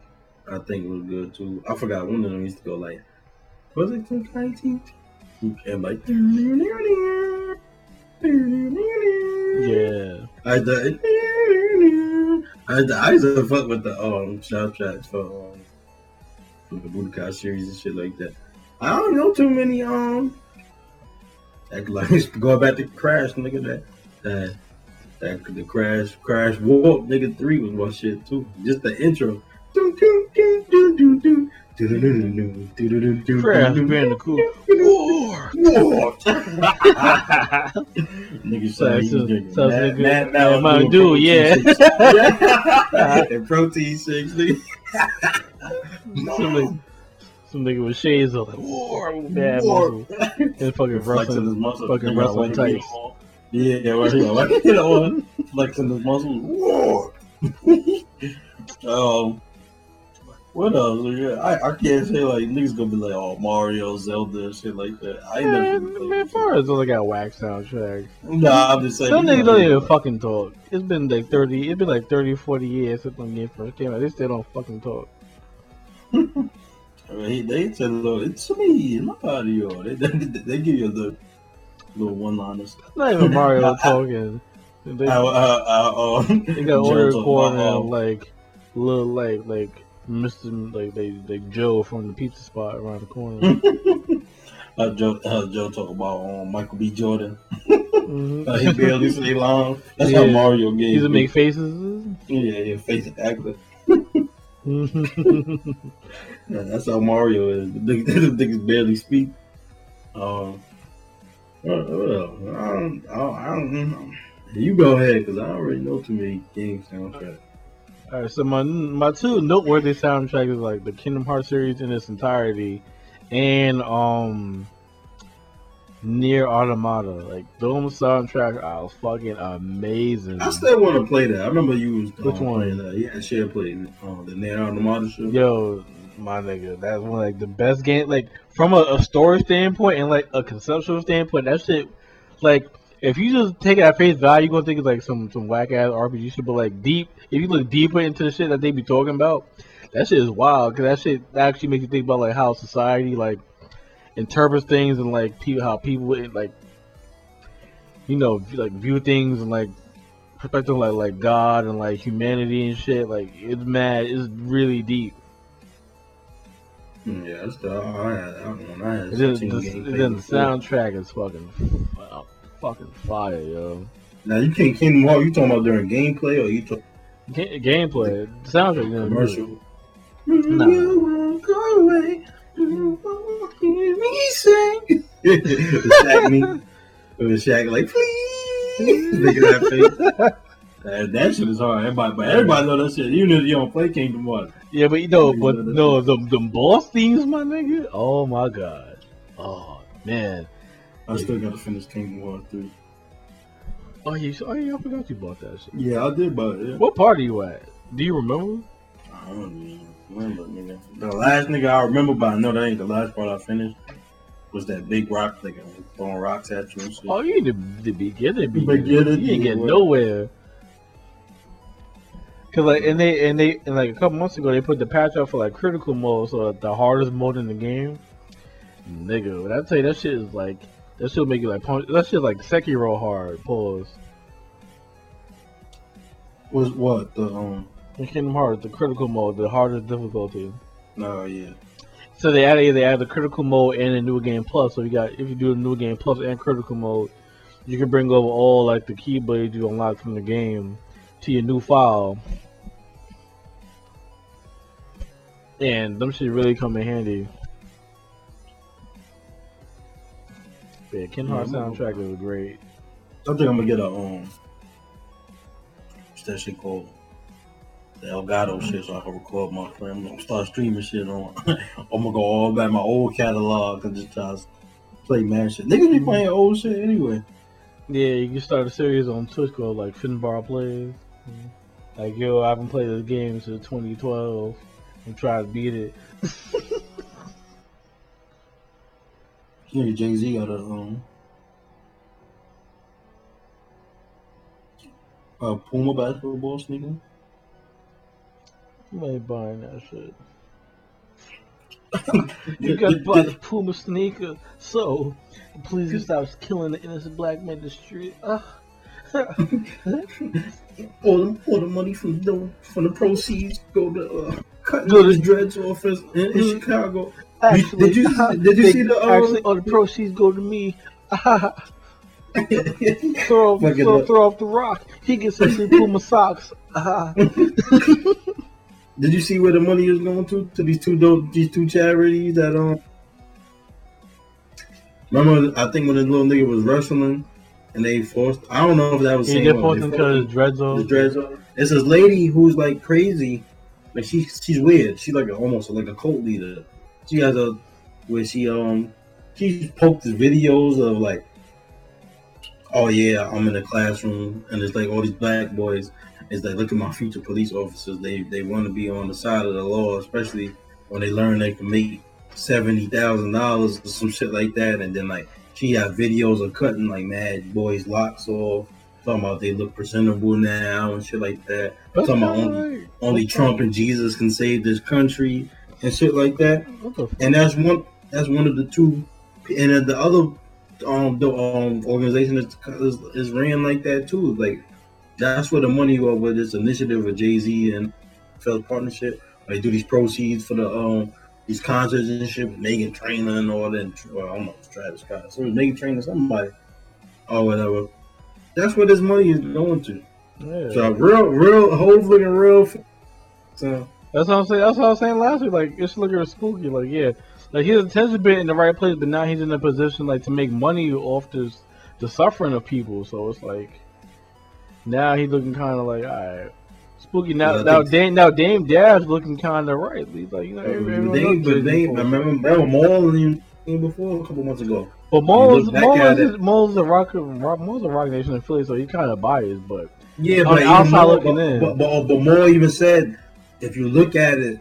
I think was good too. I forgot one of them used to go like, was it Tenkaichi? And like,
Yeah,
I the I the I used to fuck with the um soundtracks for um for the Budokai series and shit like that. I don't know too many um like like going back to Crash nigga that that that the Crash Crash Warp nigga three was my shit too. Just the intro.
Crash Bandicoot. War.
War. Nigga
So-
said he
so-
was drinking
so
Mad-
nigga-
Mad
yeah,
Mountain
Mountain
Dew
Dew,
and protein shakes. and protein shakes, nigga.
some, nigga, some nigga with shades on like war, bad
War.
and fucking wrestling. fucking wrestling
like,
tights.
Yeah, yeah, here. Like, you know, flexing his muscles. Um, what else? I, I can't say like niggas gonna be like, oh Mario, Zelda, shit like that. I ain't never.
Man,
played
man,
it.
far as I got whack soundtracks.
Nah, I'm just saying.
Some niggas don't
yeah.
even fucking talk. It's been like 30, it's been like 30, 40 years since them games first out. They still don't fucking talk.
I mean, he- they "Look, it's me, my audio." They, they, they give you a little, one-liners.
Not even Mario talking. They,
I, I, I, um,
they got
Joe
audio
talking
recording
about,
of like little like like Mr. like they like Joe from the pizza spot around the corner.
uh, Joe, uh, Joe talk about um, Michael B. Jordan.
Mhm.
Uh, he barely say lines. That's how Mario gave.
He's
me.
make faces.
Yeah, yeah, face actor.
Mhm.
Yeah, that's how Mario is. The niggas barely speak. Um, what, what? I don't, I don't, I don't know. You go ahead, because I don't really know too many game soundtracks.
Alright, so my my two noteworthy soundtracks is like the Kingdom Hearts series in its entirety, and um, NieR: Automata. Like those soundtracks are fucking amazing.
I still want to play that. I remember you was
Which
um,
one?
playing that. Yeah, share playing uh, the NieR: Automata show.
Yo, my nigga, that's one like the best game. Like from a, a story standpoint and like a conceptual standpoint, that shit. Like if you just take it at face value, you gonna think it's like some some whack ass RPG shit. But like deep, if you look deeper into the shit that they be talking about, that shit is wild. Cause that shit actually makes you think about like how society like interprets things and like people how people like you know like view things and like perspective like like God and like humanity and shit. Like it's mad. It's really deep.
Mm, Yeah, that's the I had. I don't know. I had
then, the, the soundtrack is fucking, fucking fire, yo.
Now you can't Kingdom Hearts. You talking about during gameplay or you talking
Ga- gameplay, the soundtrack, know,
commercial?
Nah.
You won't go away. You won't hear me sing. the Shaq me. With Shaq like, please. Look at that face. That, that shit is hard. Everybody, but everybody know that shit. Even if you don't play Kingdom Hearts.
Yeah, but you know, but no, the the boss themes, my nigga. Oh my god. Oh man.
I still gotta finish Kingdom Hearts 3.
Oh you, oh yeah, I forgot you bought that shit.
Yeah, I did, but yeah.
What part are you at? Do you remember?
I don't even remember, nigga. The last nigga I remember, but I know that ain't the last part I finished, was that big rock nigga throwing rocks at you and shit.
Oh, you need to, the beginning, beginning.
Beginning,
You ain't get
yeah.
nowhere. Cause like, and they and they and like a couple months ago they put the patch out for like critical mode, so the hardest mode in the game. Nigga, when I tell you that shit is like that shit make you like punch. That shit like Sekiro hard. Pause.
Was what the um?
In Kingdom Hearts, the critical mode, the hardest difficulty.
No, yeah.
So they added they added the critical mode and a new game plus. So you got if you do a new game plus and critical mode, you can bring over all like the keyblades you unlock from the game to your new file. And them shit really come in handy. Yeah, Ken Hart
Yeah,
soundtrack is great.
I think I'm gonna get a um, what's that shit called? The Elgato shit, so I can record my friend. I'm gonna start streaming shit on. I'm gonna go all back my old catalog and just try to play mad shit. Niggas be playing old shit anyway.
Yeah, you can start a series on Twitch called like Finbar Plays. Like, yo, I haven't played this game since 2012 and try to beat it.
Nigga Jay Z got a um, a Puma basketball sneaker.
You ain't buying that shit. You got to buy the Puma sneaker, so please stop killing the innocent black man in the street. Ugh.
all the all the money from the from the proceeds go to uh, cut
Go to-
his dreads office in, in Chicago.
actually,
did you did you
they-
see the um,
actually all the proceeds go to me. throw, off, throw, throw off the rock. He gets some free Puma socks.
Did you see where the money is going to? To these two dope, these two charities that um. Remember, I think when this little nigga was wrestling, and they forced. I don't know if that was
He
the
did
same
him
They
because
forced
his dreads
him-
on.
the dreads on. It's this lady who's like crazy, like she she's weird. She's like a, almost like a cult leader. She has a where she um she poked videos of like, oh yeah, I'm in the classroom and it's like all these black boys. It's like look at my future police officers. They they want to be on the side of the law, especially when they learn they can make seventy thousand dollars or some shit like that. And then like she had videos of cutting like mad boys locks off, talking about they look presentable now and shit like that.
That's
talking about only
right.
only Trump and Jesus can save this country and shit like that.
What the fuck?
And that's one that's one of the two. And then the other um the um organization is, is, is ran like that too. Like that's where the money go with this initiative with Jay Z and Felt partnership. They do these proceeds for the um these concerts and shit with Meghan Trainor and all that. Well, I don't know, Travis Scott. So Meghan Trainor, somebody or whatever. That's where this money is going to.
Yeah.
So real, real, whole looking real. So
That's what I'm saying. That's what I was saying last week. Like it's looking spooky. Like yeah, like his attention been in the right place, but now he's in a position like to make money off this the suffering of people. So it's like now he's looking kind of like all right, Now now Dame now Dame Dash looking kind of right. He's like you know knows
but
Jay-Z
I remember, remember Maul and him before a couple months ago.
But Mo's
look back
Mo's
at
is,
it-
a rock, Mo's a Roc Nation affiliate, so he kind of biased. But
Yeah, but
outside
more,
looking
but,
in.
But, but, but more even said, if you look at it,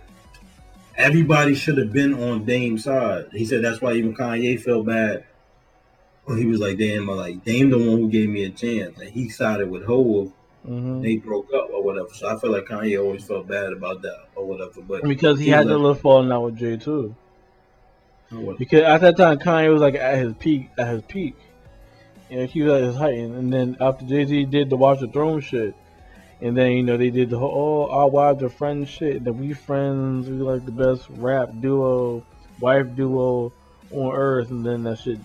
everybody should have been on Dame's side. He said that's why even Kanye felt bad. When he was like, "Damn, I'm like Dame, the one who gave me a chance," and he sided with Hov.
Mhm.
They broke up or whatever. So I feel like Kanye always felt bad about that or whatever. But
because he
he
had
like-
live falling out with Jay too.
what-
Because at that time, Kanye was like at his peak. At his peak, know, he was at his height. And, and then after Jay Z did the Watch the Throne shit, and then you know they did the whole oh our wives are friends shit. That we friends, we like the best rap duo, wife duo on earth. And then that shit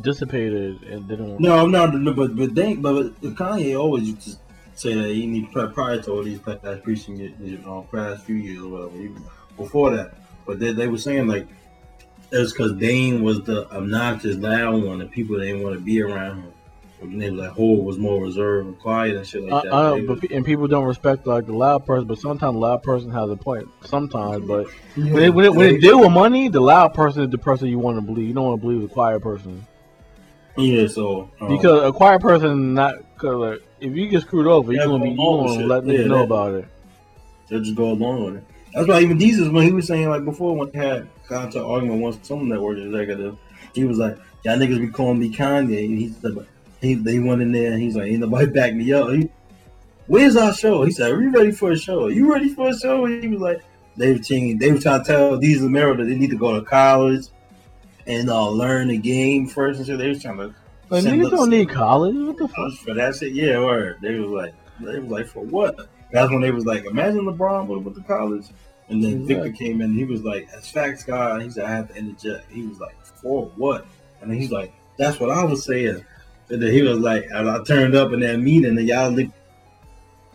dissipated and didn't.
No, I'm not. no, But but Dame, but Kanye always used to say that he need pri- prior to all these past uh, preaching it, you know, uh, past few years or whatever, even before that. But they, they were saying like it's because Dame was the obnoxious loud one, and people didn't want to be around him. And they was like, Hov was more reserved and quiet and shit like that.
I
They
know, but,
was-
and people don't respect like the loud person, but sometimes the loud person has a point. Sometimes, but
Yeah.
when it, when it, when it deal with money, the loud person is the person you want to believe. You don't want to believe the quiet person
yeah, so um,
because a quiet person not cause like, if you get screwed over, you're gonna be you gonna let niggas
Yeah,
know
that-
about it.
They'll just go along with it. That's why even Desus, when he was saying like before, when he had got an argument with some network executive, he was like, "Y'all niggas be calling me Kanye." And he said, but he they went in there and he's like, "Ain't nobody back me up." He, Where's our show? He said, "Are you ready for a show? Are you ready for a show?" And He was like, "They were changing. They were trying to tell these America that they need to go to college and uh, learn the game first and shit. They was trying to
Like
send
niggas don't need college. What the fuck?
for that shit, yeah, word. They was like, they was like, for what? That's when they was like, imagine LeBron have went to college, and then
Exactly.
Victor came in. He was like, as facts guy, he said, I have to interject. He was like, for what? And then he's like, that's what I was saying. And then he was like, I turned up in that meeting, and y'all, looked-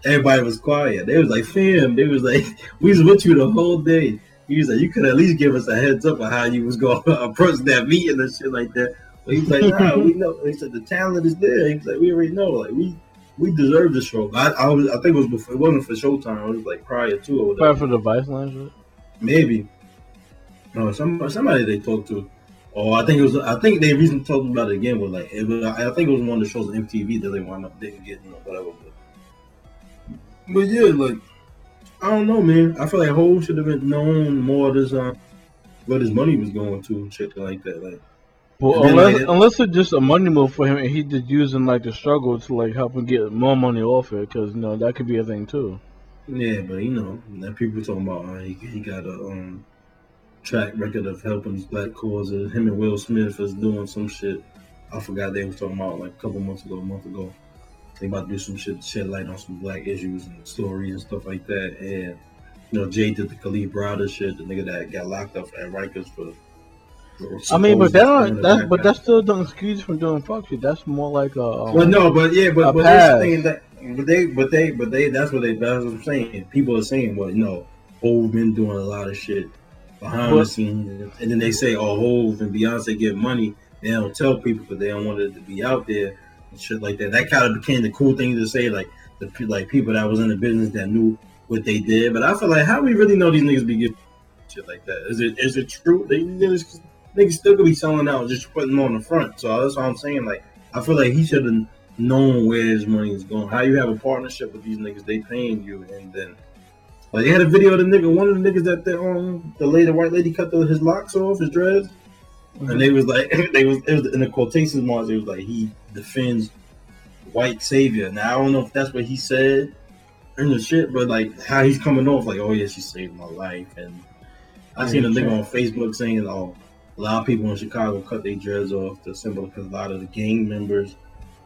everybody was quiet. They was like, fam, they was like, we was with you the whole day. He was like, you could at least give us a heads up on how you was going to approach that meeting and shit like that. But he was like, nah, we know. He said the talent is there. He was like, we already know. Like we we deserve the show. I, I was, I think it was before. It wasn't for Showtime. It was like prior to or whatever.
Probably for the Viceland.
Maybe. No, some somebody they talked to. Oh, I think it was. I think they recently talked about it again. Was like, it was, I think it was one of the shows on MTV that they wound up didn't get, you know, whatever. But, but yeah, like, I don't know, man. I feel like Hov should have been known more of this, uh, what his money was going to and shit like that. Like,
Well, unless,
like,
unless it's just a money move for him, and he just using like the struggle to like help him get more money off it, because you know that could be a thing too.
yeah, but you know, that people talking about uh, he, he got a um track record of helping these black causes. Him and Will Smith is doing some shit. I forgot they was talking about like a couple months ago, a month ago. They about to do some shit to shed light on some black issues and stories and stuff like that. And you know, Jay did the Kalief Browder shit, the nigga that got locked up at Rikers for.
I mean, but that don't,
a
that but that still don't excuse from doing fuck shit. That's more like a. Um,
Well, no, but yeah, but but they're saying that, but they, but they, but they. That's what they. That's what I'm saying. People are saying, well, you know, Hov been doing a lot of shit behind the scenes, and then they say, oh, Hov and Beyonce get money. They don't tell people because they don't want it to be out there and shit like that. That kind of became the cool thing to say, like the like people that was in the business that knew what they did. But I feel like how we really know these niggas be getting shit like that? Is it is it true? They niggas, niggas still could be selling out, just putting them on the front. So that's what I'm saying. Like I feel like he should have known where his money is going. How you have a partnership with these niggas, they paying you, and then like they had a video of the nigga, one of the niggas that the um the lady, white lady cut the, his locks off, his dreads, and they was like they was it was in the quotations marks. It was like he defends white savior. Now I don't know if that's what he said in the shit, but like how he's coming off, like oh yeah, she saved my life, and I seen a nigga on Facebook saying oh a lot of people in Chicago cut their dreads off to symbol because a lot of the gang members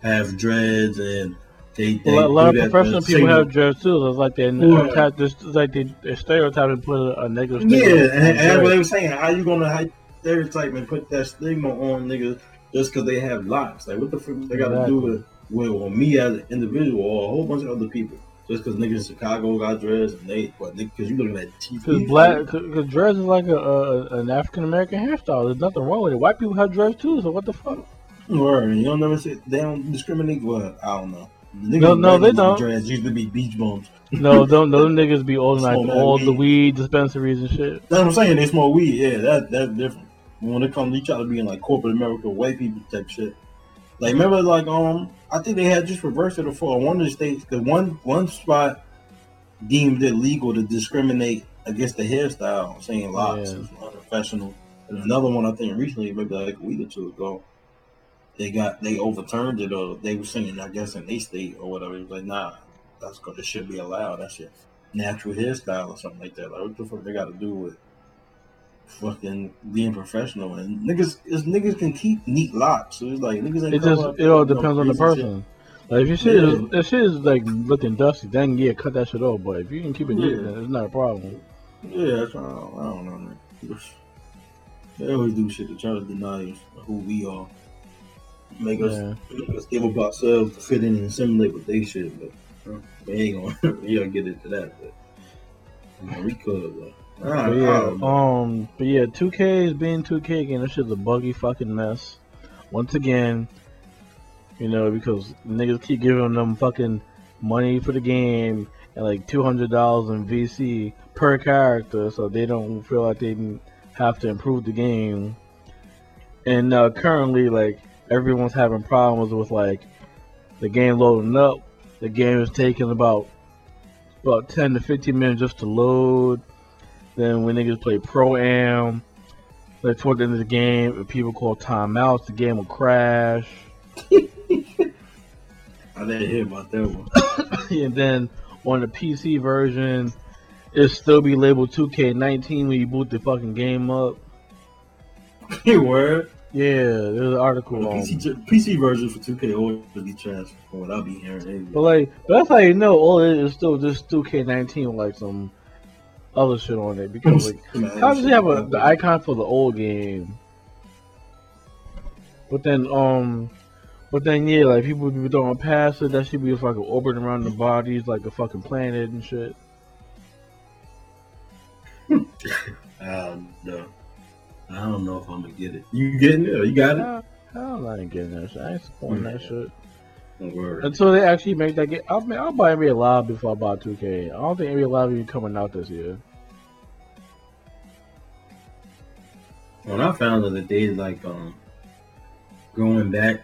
have dreads and they, they
a lot, a lot of professional people have dreads too. It's like they
Yeah.
it's like they they stereotype and put a, negative.
Yeah, and, and that's what they were saying. How you gonna how stereotype and put that stigma on niggas just because they have locks? Like, what the fuck they got to do with, with me as an individual or a whole bunch of other people? Just because niggas in Chicago got dreads and they, what? Because you looking at TV?
Because black, because dreads is like a, a an African American hairstyle. There's nothing wrong with it. White people have dreads too. So what the fuck?
Word, you don't never say they don't discriminate. Well, I don't know. Niggas
No, no, they don't.
Dreads used to be beach bums.
No, don't those niggas be organizing
Smoke
all
that
the
weed.
weed dispensaries and shit.
That's what I'm saying. They smoke weed. Yeah, that that's different. When it comes, to try to be in like corporate America, white people type shit. Like remember, like um, I think they had just reversed it for one of the states. Cause one one spot deemed it legal to discriminate against the hairstyle, saying locks
Yeah.
is unprofessional. And another one, I think recently, maybe like a week or two ago, they got they overturned it, or they were saying, I guess in they state or whatever. It was like, nah, that's it should be allowed. That shit natural hairstyle or something like that. Like what the fuck they got to do with fucking being professional and niggas? Is niggas can keep neat locks. So it's like niggas ain't
It just it all depends on the
crazy shit.
person. Like if your shit is
Yeah.
if shit is like looking dusty, then yeah, cut that shit off. But if you can keep it neat,
Yeah.
then it's not a problem.
Yeah, that's, I, don't, I don't know. Man. They always do shit to try to deny who we are, make us make us give up ourselves to fit in and assimilate with they shit. But we ain't gonna we don't get into that. But you know, we could. I,
But yeah,
don't
um, but yeah, 2K is being 2K again. This shit's a buggy fucking mess. Once again, you know, because niggas keep giving them fucking money for the game and like two hundred dollars in VC per character, so they don't feel like they have to improve the game. And uh, currently, like everyone's having problems with like the game loading up. The game is taking about about ten to fifteen minutes just to load. Then when niggas play pro am, like toward the end of the game, if people call timeouts, the game will crash.
I didn't hear about that one.
and then on the PC version, it'll still be labeled 2K19 when you boot the fucking game up.
Word.
Yeah, there's an article
The
on.
PC, version for 2K always be trash from what I be hearing. Anyway.
But like, but that's how you know all it is still just 2K19 with like some other shit on it because like How does he have a, the icon for the old game? But then, um, But then yeah, like people be throwing past it, that should be fucking orbiting around the bodies like a fucking planet and shit.
Uh, no. I don't know if I'm gonna get it. You getting it? Or you got it?
Hell, hell, I ain't getting that shit. I ain't supporting that shit.
Don't.
Until they actually make that game. I'll, man, I'll buy NBA Live before I buy 2K. I don't think NBA Live even coming out this year.
When I found that they like um going back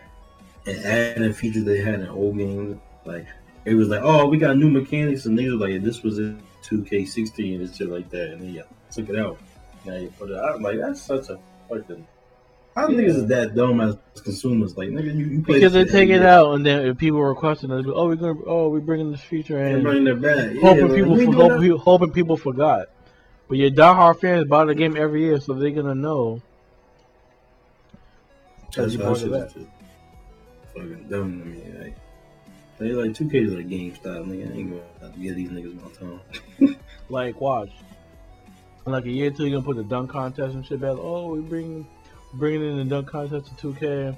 and adding features they had in old games, like it was like, oh, we got new mechanics, and niggas were like, this was in 2K16 and shit like that, and then yeah, took it out. Put it out. Like that's such a fucking. How niggas is that dumb as consumers? Like nigga, you, you play
Because they take it out and then if people requesting it, oh we're gonna oh we're bringing this feature. In,
bring that back. Yeah,
hoping
like,
people for, hoping, people, hoping people forgot. But your diehard fans buy the game every year, so they're gonna know.
That's
you
shit
back.
fucking dumb to me. Like, they like 2K is like GameStop, nigga. I ain't gonna give these niggas my time.
Like watch, in like a year or two, you're gonna put the dunk contest and shit back. Oh, we bring bringing in the dunk contest to 2K.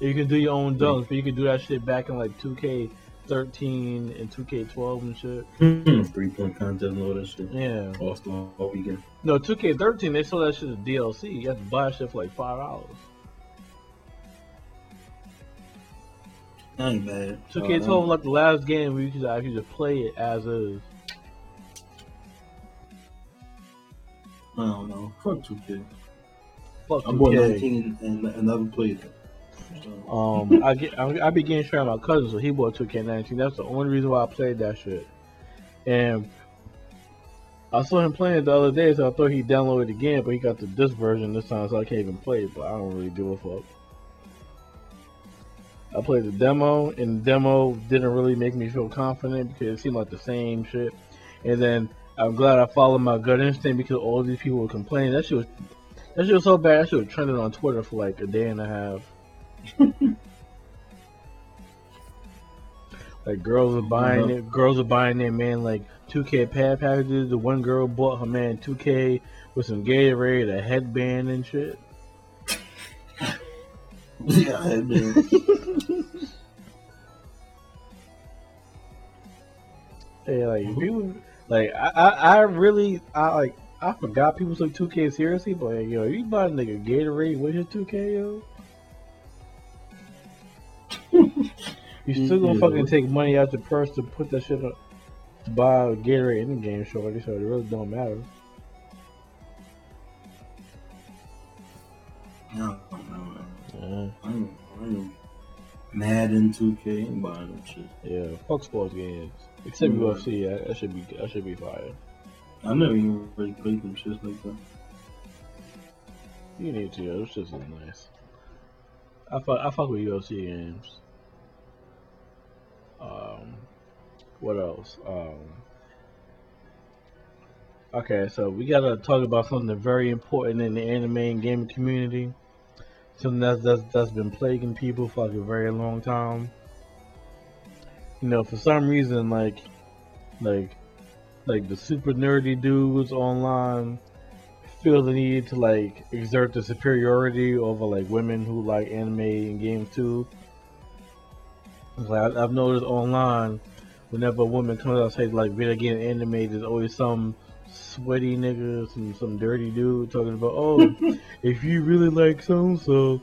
You can do your own dunks, but you can do that shit back in like 2K13 and 2K12 and shit. Hmm.
Three point contest and all that shit.
Yeah.
All star all weekend.
No, 2K13, they sold that shit as DLC. You have to buy shit for like five dollars.
I ain't mad.
2K12 uh, was like the last game where you could actually just play it as is.
I don't know. Fuck 2K.
Fuck
I'm
2K.
19 and, and never played it. So,
Um, I get I, I began sharing my cousin, so he bought 2K19. That's the only reason why I played that shit. And I saw him playing it the other day, so I thought he downloaded it again, but he got the disc version this time, so I can't even play it. But I don't really give a fuck. I played the demo, and the demo didn't really make me feel confident because it seemed like the same shit. And then I'm glad I followed my gut instinct because all these people were complaining. That shit was that shit was so bad. That shit was trending on Twitter for like a day and a half. like girls are buying
Uh-huh.
it. Girls are buying their man like 2K pad packages. The one girl bought her man 2K with some Gatorade, a headband and shit.
yeah, had.
Yeah, like people, like I, I, I really, I like, I forgot people took 2K seriously, but yo, you buy a nigga Gatorade with your 2K, yo. you still gonna
Yeah.
fucking take money out your purse to put that shit up to buy a Gatorade in the game, shorty. So it really don't matter.
No, no, no.
Yeah,
I'm, I ain't mad in 2K. ain't buying that shit.
yeah. Fuck sports games, except.
Mm-hmm.
UFC. That, that should be, that should be fire.
I never even really played them shits like that.
You need to. Yo. This shit is nice. I fuck, I fuck with UFC games. Um, what else? Um, okay, so we gotta talk about something very important in the anime and gaming community. Something that's that's that's been plaguing people for like a very long time. You know, for some reason, like, like, like the super nerdy dudes online feel the need to like exert the superiority over like women who like anime and games too. Like I've noticed online, whenever a woman comes out and says like video game anime, there's always some sweaty nigga, some some dirty dude talking about, oh, if you really like so and so,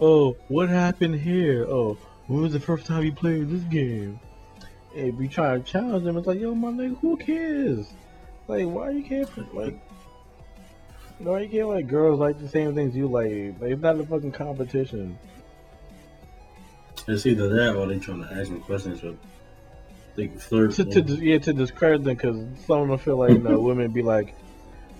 oh, what happened here? Oh, when was the first time you played this game? And you try to challenge them. It's like, yo, my nigga, who cares? Like, why you for like? No, you can't like girls like the same things you like. Like, it's not a fucking competition.
It's either that or they trying to ask me questions so they can flirt.
To, to yeah, to discredit them because some of them feel like you know women be like,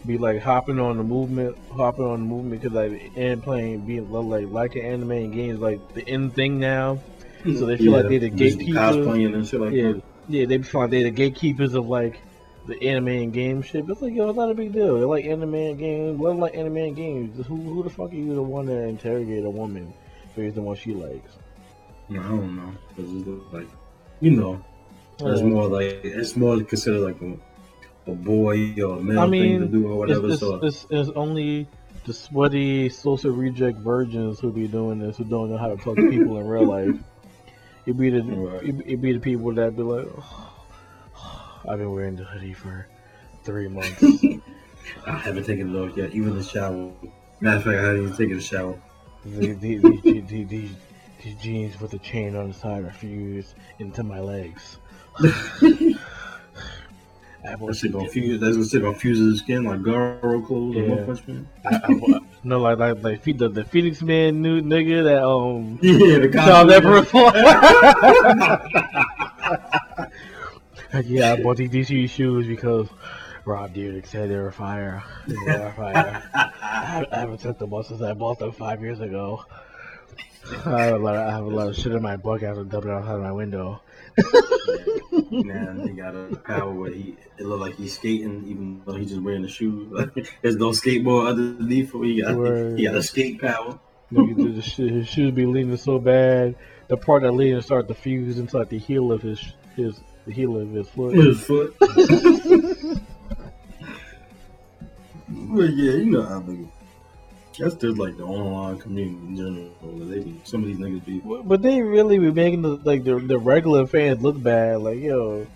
be like hopping on the movement, hopping on the movement because like and playing, being like liking anime and games like the end thing now. So they feel like they're the gatekeepers.
And shit like
Yeah,
that.
yeah, they feel like they're the gatekeepers of like the anime and game shit. But it's like yo, it's not a big deal. They like anime and games. Them like anime and games. Who who the fuck are you to want to interrogate a woman based on what she likes?
No, I don't know. it's like, you know, it's more like it's more considered like a, a boy or a male
I mean,
thing to do or
it's,
whatever.
it's,
so
it's, it's only the sweaty social reject virgins who be doing this, who don't know how to talk to people in real life. It be the
Right.
be the people that be like, I've been wearing the hoodie for three months.
I haven't taken it off yet, even the shower. Matter of fact, I haven't even taken a shower.
the, the, the, the, the, the, these jeans with the chain on the side are fused into my legs. I
That
bought,
shit gonna fuse. That's gonna shit gonna fuse his skin like Garo clothes
Yeah.
or One Punch Man.
I, I no, like like like fe- the, the Phoenix Man new nigga that um
Yeah, the
saw that
costume.
yeah, I bought these DC shoes because Rob Dyrdek said they were fire. They were fire. I, I haven't took them since I bought them five years ago. I have a lot. Of, I have a lot of shit in my book after dumping it outside of my window.
Man, he got a power where he it look like he's skating, even though he's just wearing the shoes. There's no skateboard underneath him. He got
Word.
he got a skate power.
Nigga, the, the his shoes be leaning so bad. The part that leaning start to fuse into like the heel of his his the heel of his foot.
His foot. But yeah, you know how niggas. That's just like the online community in general. They some of these niggas be.
But they really be making the like the, the regular fans look bad. Like yo,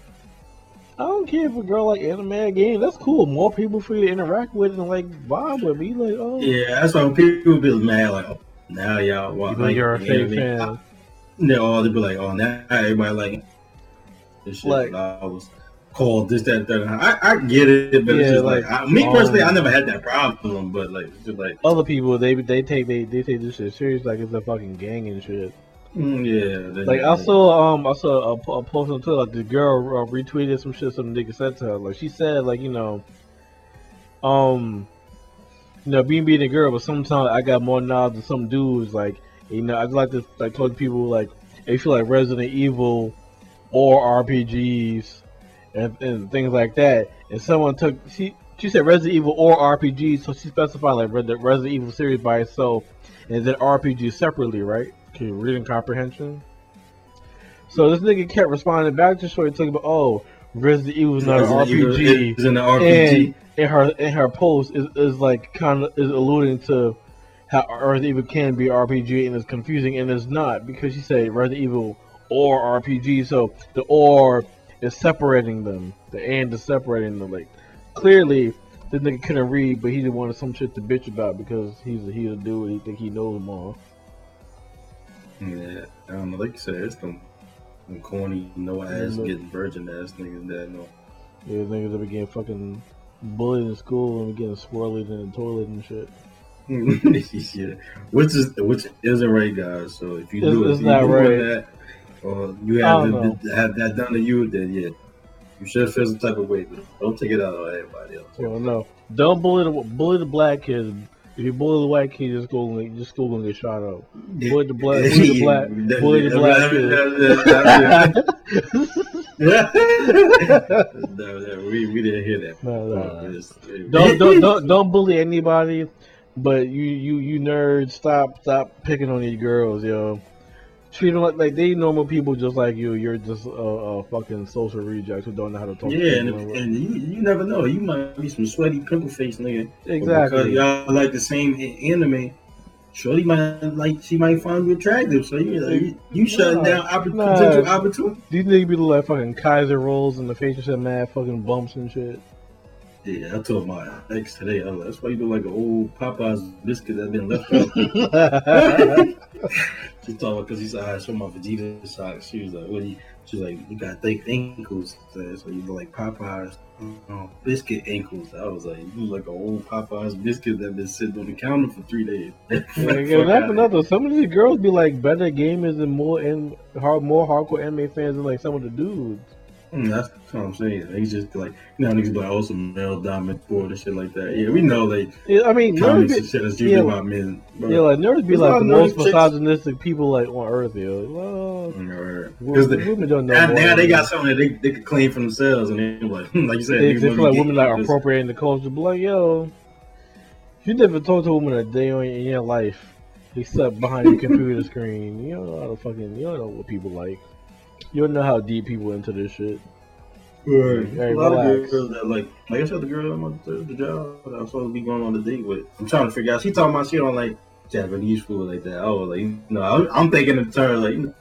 I don't care if a girl like anime game. That's cool. More people for you to interact with and like vibe with. Be like, oh,
Yeah, that's why people be mad like, oh, now y'all want like
you're a fake fan.
They all they be like, oh, now everybody like this shit.
Like-
I was called this, that, that. I, I get it, but
Yeah,
it's just like,
like,
I, me personally, I
um,
never had that problem. But like, just like,
Other people they they take they they take this shit serious like it's a fucking gang and shit.
mm, yeah.
Like I saw, um, I saw a, a post on Twitter. Like the girl uh, retweeted some shit some nigga said to her. Like she said, like you know, um, you know, being being a girl, but sometimes I got more knowledge than some dudes. Like you know, I just like to like talk to people like if you feel like Resident Evil or RPGs and, and things like that. And someone took she she said Resident Evil or RPG, so she specified like the Resident Evil series by itself, and then RPG separately, right? Okay, reading comprehension. So this nigga kept responding back to Shorty talking about, oh, Resident Evil is not an RPG.
is in the RPG.
And in her in her post is, is like kind of is alluding to how Resident Evil can be RPG and it's confusing and it's not because she said Resident Evil or RPG, so the or is separating them. The and is separating them. Like clearly, this nigga couldn't read, but he just wanted some shit to bitch about because he's a, he's a dude. He think he knows more.
Yeah, I don't know. Like you said, it's them, them corny, no ass, getting virgin ass niggas that know.
Yeah, niggas that be getting fucking bullied in school and be getting swirled in the toilet and shit.
yeah, which is which isn't right, guys. So if you
It's-
do,
it's
if you
not right.
that, or you have
don't
it- have that done to you, then yeah, you should feel some type of way. But don't take it out on everybody else.
Well, no, don't bully the bully the black kids. If you bully the white kid, just go and just go and get shot up. Bully the black, bully the black, bully the black kid.
no, no, we, we didn't hear that.
No, no,
part,
no.
but it's-
don't don't don't don't bully anybody. But you you you nerds, stop stop picking on these girls, yo. Treat them like, like they normal people just like you. You're just a, a fucking social reject who don't know how to talk. to
Yeah, and, if, and you, you never know. You might be some sweaty pimple face nigga.
Exactly.
Because y'all like the same anime. Shorty might like she might find you attractive, so you you, you shutting
Nah,
down oppor-
nah.
potential opportunity.
These niggas be like fucking Kaiser rolls in the face and shit, mad fucking bumps and shit.
Yeah, I told my ex today. I was like, that's why you look like an old Popeyes biscuit that been left out. she told me because he said I showed my Vegeta socks. She was like, "What? You? She's like, you got thick ankles, so you look like Popeyes uh, biscuit ankles." I was like, you look like an old Popeyes biscuit that been sitting on the counter for three days.
Yeah, that's another. Some of these girls be like better gamers and more and hard, more hardcore anime fans than like some of the dudes.
Mm, that's what I'm saying. He's just like, you know, niggas be like, oh, some male dominant sport and shit like that. Yeah, we know like
Yeah, I mean,
comics
be,
and shit is usually
yeah,
about men. Bro.
yeah, like nerds be like the most
chicks.
misogynistic people like on earth. Yo, well,
Because
women, women don't know.
now,
more
now they got something that they, they could claim for themselves, and they're like, like you said,
They, they feel like women like
because-
appropriating the culture. But like, yo, you never talk to a woman a day in your life, except behind your computer screen. You don't know how to fucking. You don't know what people like. You don't know how deep people into this shit.
Right.
Hey,
a lot
relax.
of girls that like, like I said, the girl I'm on the, the job that I'm supposed to be going on a date with. I'm trying to figure out. She talking about she don't like Japanese food like that. Oh, like you know, I'm, thinking in turn like you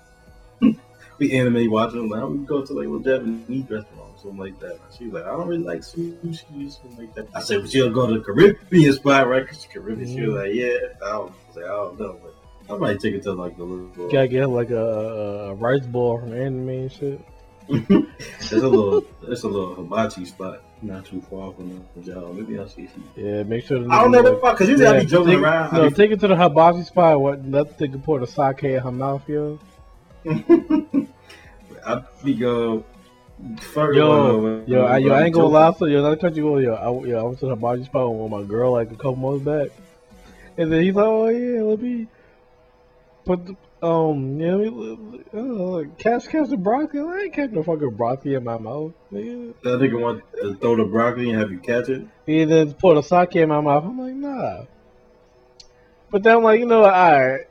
know, we anime watching. Like we go to like a Japanese restaurant or something like that. She was like, I don't really like sushi, something like that. I said, but she'll go to the Caribbean spot, right? Cause Caribbean. She was mm. like, yeah. I don't, I was like, I don't know, but I might take it to like the little.
Gotta get like a, a rice ball from anime and shit.
It's a little, it's a little hibachi spot, not too far from the job. Maybe I'll see.
Yeah, make sure. the
I don't know
like-
what because usually I be joking
take,
around.
No,
I
take it to the hibachi spot. What? Let the pour the sake in her mouth, yo.
I be go. First,
Yo, Yo, I, yo, I ain't gonna lie to you. Another country, yo, yo, I, yo, I went to the hibachi spot with my girl like a couple months back, and then he's like, "Oh yeah, let me put the um, let me uh, catch catch the broccoli." I ain't catching no fucking broccoli in my mouth, nigga.
That nigga want to throw the broccoli and have you catch it.
He then pour the sake in my mouth. I'm like, nah. But then I'm like, you know what? All right.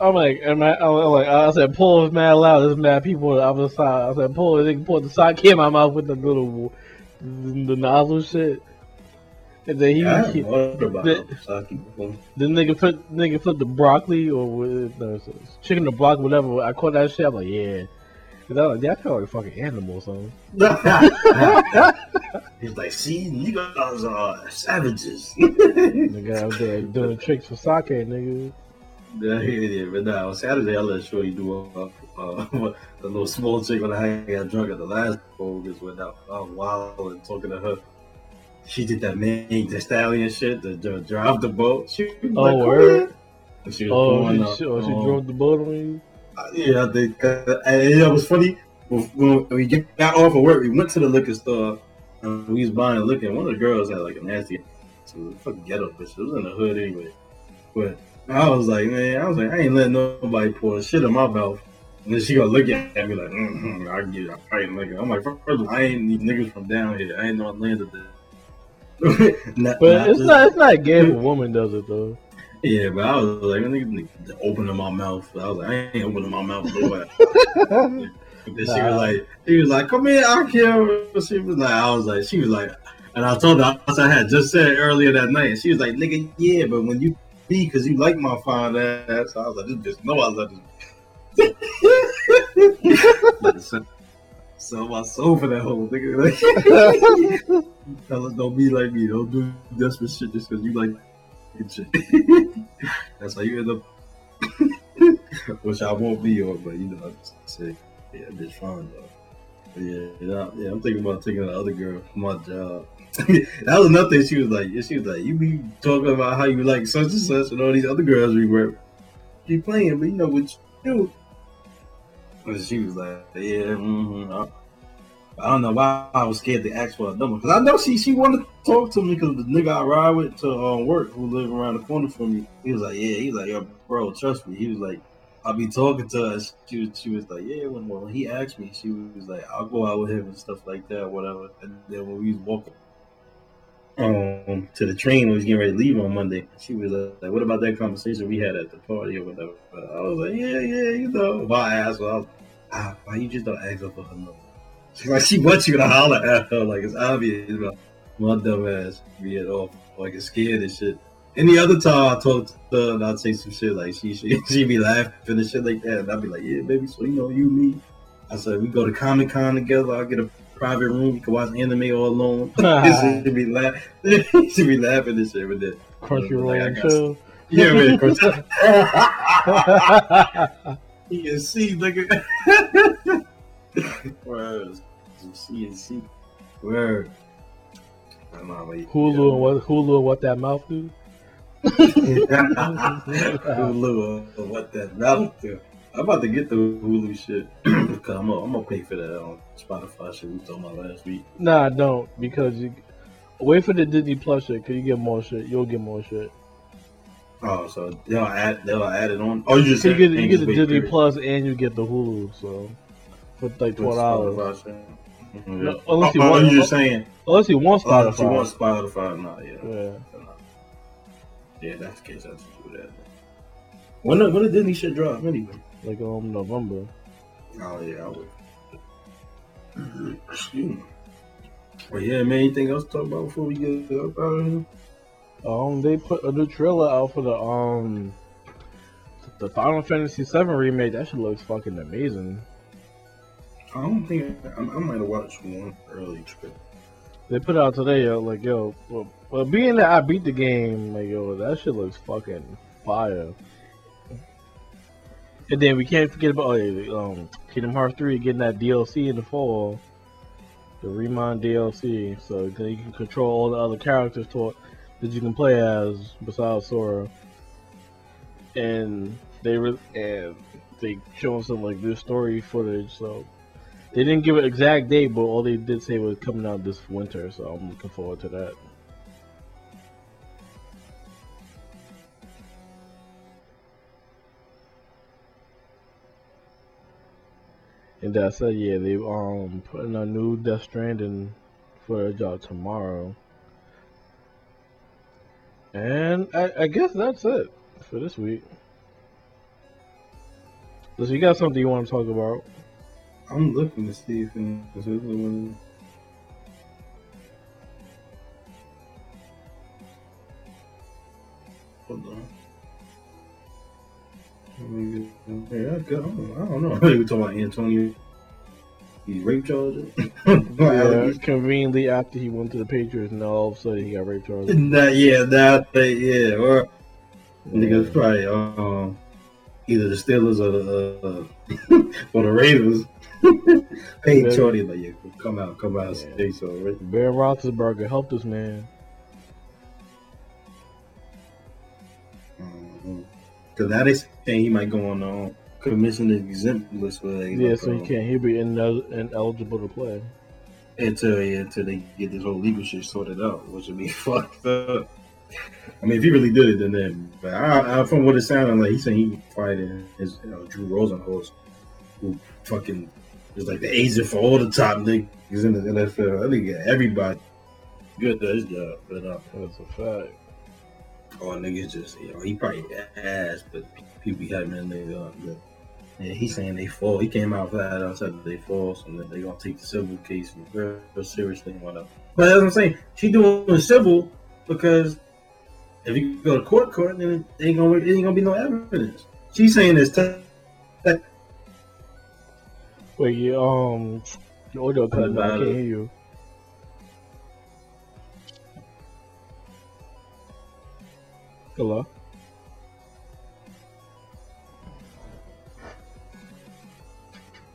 I'm like, am I, I'm like, I said, pull is mad loud. There's mad people on the other side. I said, pull, they can pour the sake in my mouth with the little, the nozzle shit. And then he,
I
he the- the nigga put, nigga put the broccoli or no, chicken or block whatever. I caught that shit. I'm like, yeah. Cause I was like, that felt like a fucking animal or something.
He's like, see, niggas are savages.
Nigga out there doing tricks for sake, nigga.
Yeah, yeah, but nah, on Saturday I let Shorty do uh, uh, the little small chick when I got drunk at the last focus when I, I was wild and talking to her. She did that man, the stallion shit, the, the drive the boat. She was
Oh,
like, "Come
word?
She was
Oh, she, oh, she
um,
drove the boat on you?
Yeah, I think. Uh, and it was funny when we got off of work. We went to the liquor store and we was buying liquor. One of the girls had like a nasty, so fucking ghetto bitch. It was in the hood anyway. But I was like, man, I was like, I ain't letting nobody pour shit in my mouth. And then she gonna look at me like, mm-hmm, I get it. I like it. I'm like, first of all, I ain't these niggas from down here. I ain't no Atlanta did. Not-
But
not
it's
just-
not it's not gay if a woman does it though.
Yeah, but I was like, nigga opening my mouth. I was like, I ain't opening my mouth. No way. And she was like, she was like, come here, I'll kill. She was like, I was like, she was like, and I told her as I had just said earlier that night. And she was like, nigga, yeah, but when you be, because you like my fine ass. I was like, this bitch know I love this. Sell my soul for that whole nigga. Like, don't be like me. Don't do desperate shit just because you like shit. That's how you end up. Which I won't be on, but you know, I'm just saying, yeah, it's fine though. But yeah, yeah, yeah, I'm thinking about taking the other girl for my job. that was another thing. She was like, she was like, you be talking about how you like such and such, and all these other girls we work. You playing, but you know what you do. And she was like, yeah, mm-hmm. I, I don't know why I was scared to ask for a number because I know she she wanted to talk to me because the nigga I ride with to um, work who live around the corner from me. He was like, yeah, he was like, yo, bro, trust me. He was like, I'll be talking to her. She was she was like, yeah. When, when he asked me, she was like, I'll go out with him and stuff like that, whatever. And then when we was walking um to the train, when we was getting ready to leave on Monday, she was like, what about that conversation we had at the party or whatever? But I was like, yeah, yeah, you know. If I asked her, I was, ah, why you just don't ask her for her number? She's like, she wants you to holler at her. Like, it's obvious. About my dumb ass being off, like, it's scared and shit. Any other time I talk to her and I'd say some shit, like, she, she, she be laughing and shit like that. And I'd be like, yeah, baby, so, you know, you, me. I said, we go to Comic Con together. I'll get a private room. You can watch anime all alone. she be laughing. she be laughing and shit with that.
Crunchyroll
Like, got
chill.
Yeah, man. You can see, nigga. Word. Some C and C. Word. My mama,
Hulu and what Hulu and what that mouth do?
Hulu, uh, what that mouth do? I'm about to get the Hulu shit. Cause I'm gonna, pay for that on Spotify shit we talking about last week.
Nah, don't because you wait for the Disney Plus shit. Cause you get more shit. You'll get more shit.
Oh, so they'll add they'll add it on. Oh, you just
So you get you get the Disney
it.
Plus and you get the Hulu. So for like twelve dollars.
Spotify. Mhm.
No, unless you
oh,
want-
oh, you just saying.
Unless you want
Oh, if you
Spotify.
want Spotify, no, yeah.
Yeah.
Yeah, that's the case. I just do that. When the, when did Disney shit drop anyway?
Like um November.
Oh yeah, I would. Excuse me. But yeah, man, anything else to talk about before we get up out of here?
Um, they put a new trailer out for the um the Final Fantasy VII remake. That shit looks fucking amazing.
I don't think I, I might have watched one early trip.
They put it out today, yo. Like, yo, well, well, being that I beat the game, like, yo, that shit looks fucking fire. And then we can't forget about oh, um, Kingdom Hearts 3 getting that DLC in the fall, the Re Mind DLC, so you can control all the other characters to, that you can play as besides Sora. And they re- and they show some like new story footage, so they didn't give an exact date, but all they did say was coming out this winter, so I'm looking forward to that. And that said, yeah, they um putting a new Death Stranding footage out tomorrow. And I, I guess that's it for this week. So you got something you want to talk about?
I'm looking to see if there's one. Hold on. Yeah, I don't know. we talking about Antonio. He's rape charges.
yeah, conveniently after he went to the Patriots, and all of a sudden he got rape charges.
Nah, yeah, that yeah, or niggas probably um either the Steelers or the uh, or the Ravens Hey, yeah. Shorty, like, yeah, come out, come out, yeah. say so. Right?
Ben Roethlisberger helped us, man.
Now they saying he might go on the um, commission exempt list for
like, yeah, so he can't. He'll be ineligible to play
until yeah, until they get this whole legal shit sorted out, which would be fucked up. I mean, if he really did it, then then. But I, I, from what it sounded like, he's saying he fighting his you know, Drew Rosenhaus, who fucking is like the agent for all the top niggas in the NFL. I think everybody good at his job, but uh,
that's a fact.
All niggas just you know he probably ass, but people be having that nigga up. But yeah, he's saying they fall. He came out flat out said they fall, so then they gonna take the civil case very seriously and whatever. But as I'm saying, she doing the civil because if you go to court, court, then it ain't gonna it ain't gonna be no evidence. She's saying this. T-
Wait, you, um, your audio cut. I can't hear you. Hello?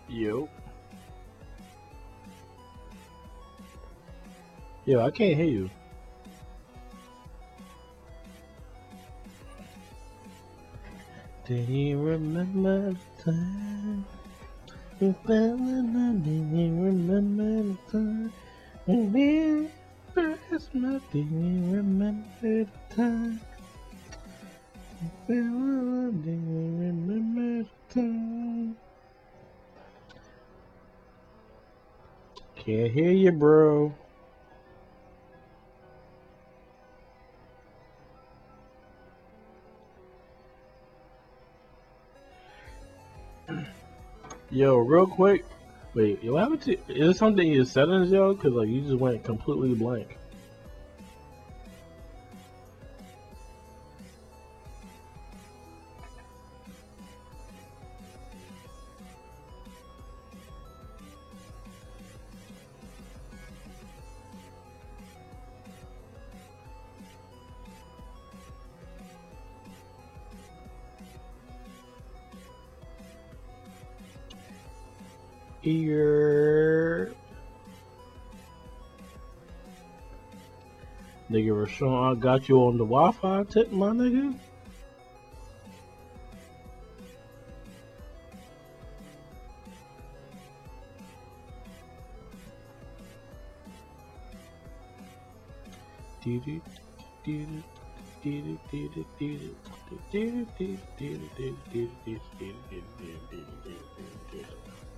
Yo. Yo, I can't hear you. Did you remember the time? You fell in love, did you remember the time? Remember Christmas, did you remember the time? Can't hear you, bro. Yo, real quick. Wait, what happened to? Is it something in your settings, yo? Cause like you just went completely blank. Ear. Nigga Rashawn, I got you on the Wi-Fi tip, my nigga. Did it, did it, did it, did it, did it, did it, did it, did it, did it, did it, did it, did it, did it, did it, did it, did it.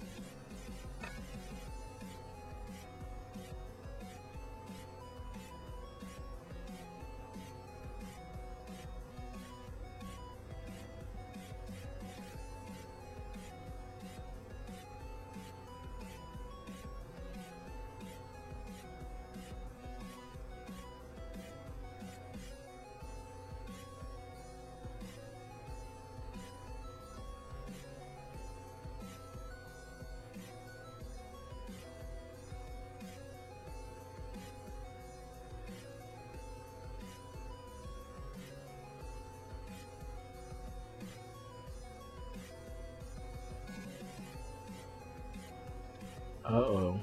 Uh oh.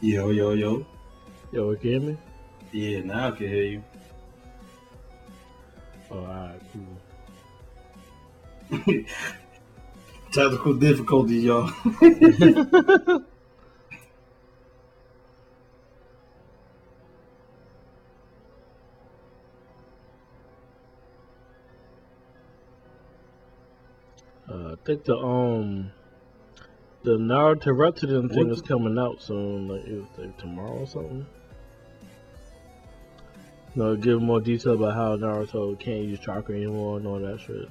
Yo, yo, yo.
Yo, can you hear me?
Yeah, now I can hear you.
Oh, alright, cool.
Technical difficulties, y'all.
think the um the Naruto Reptilian thing is coming out soon, like, it like tomorrow or something. No, give more detail about how Naruto can't use chakra anymore and all that shit.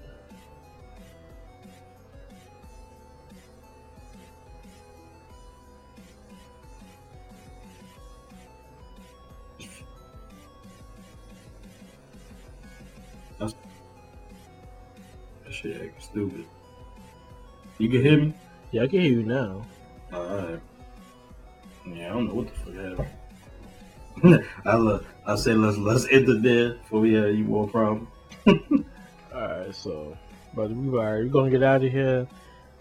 Can hear me?
Yeah, I can hear you now.
Alright. Yeah, I don't know what the fuck happened. I'll, uh, I'll say let's let's end it there before we have any more problems.
Alright, so but we are we're gonna get out of here.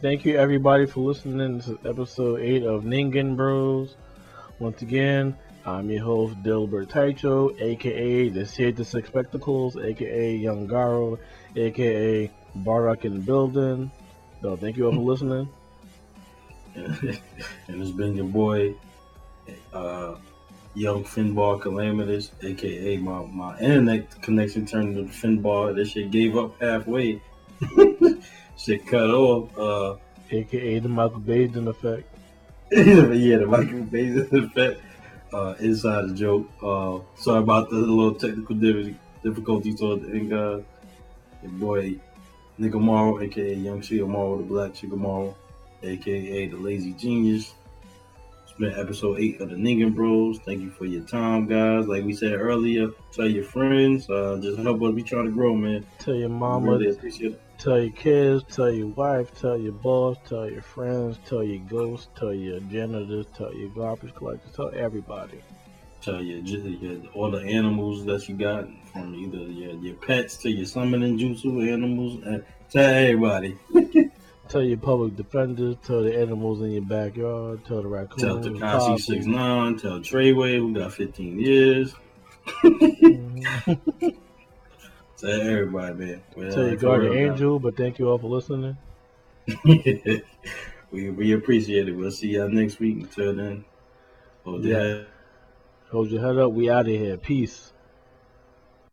Thank you everybody for listening to episode eight of Ningen Bros. Once again, I'm your host Dilbert Taicho, aka the Six Spectacles, aka Young Garo, aka Barak in the building. So thank you all for listening.
and it's been your boy, uh, Young Finbar Calamitous, aka my, my internet connection turned into Finbar. This shit gave up halfway. shit cut off. Uh,
aka the Michael Baden effect.
yeah, the Michael Bezos effect. Uh, inside the joke. Uh, sorry about the little technical diffi- difficulties toward the end, guys. Your boy, Nigga Morrow, aka Young Chica Morrow, the Black Chica Morrow, aka the Lazy Genius. It's been episode eight of the Ningen Bros. Thank you for your time, guys. Like we said earlier, tell your friends. Uh, just help us be trying to grow, man.
Tell your
We
mama,
really appreciate it.
tell your kids, tell your wife, tell your boss, tell your friends, tell your ghosts, tell your janitors, tell your garbage collectors, tell everybody.
Tell your, your all the animals that you got from either your, your pets to your summoning jutsu animals. And tell everybody.
Tell your public defenders, tell the animals in your backyard, tell the raccoons.
Tell
the possums.
six nine. Tell Treyway who got fifteen years.
Mhm.
Tell everybody, man. Well,
tell your guardian angel, but thank you all for listening.
we we appreciate it. We'll see y'all next week. Until then, hold your
Yeah. Hold your head up. We out of here. Peace.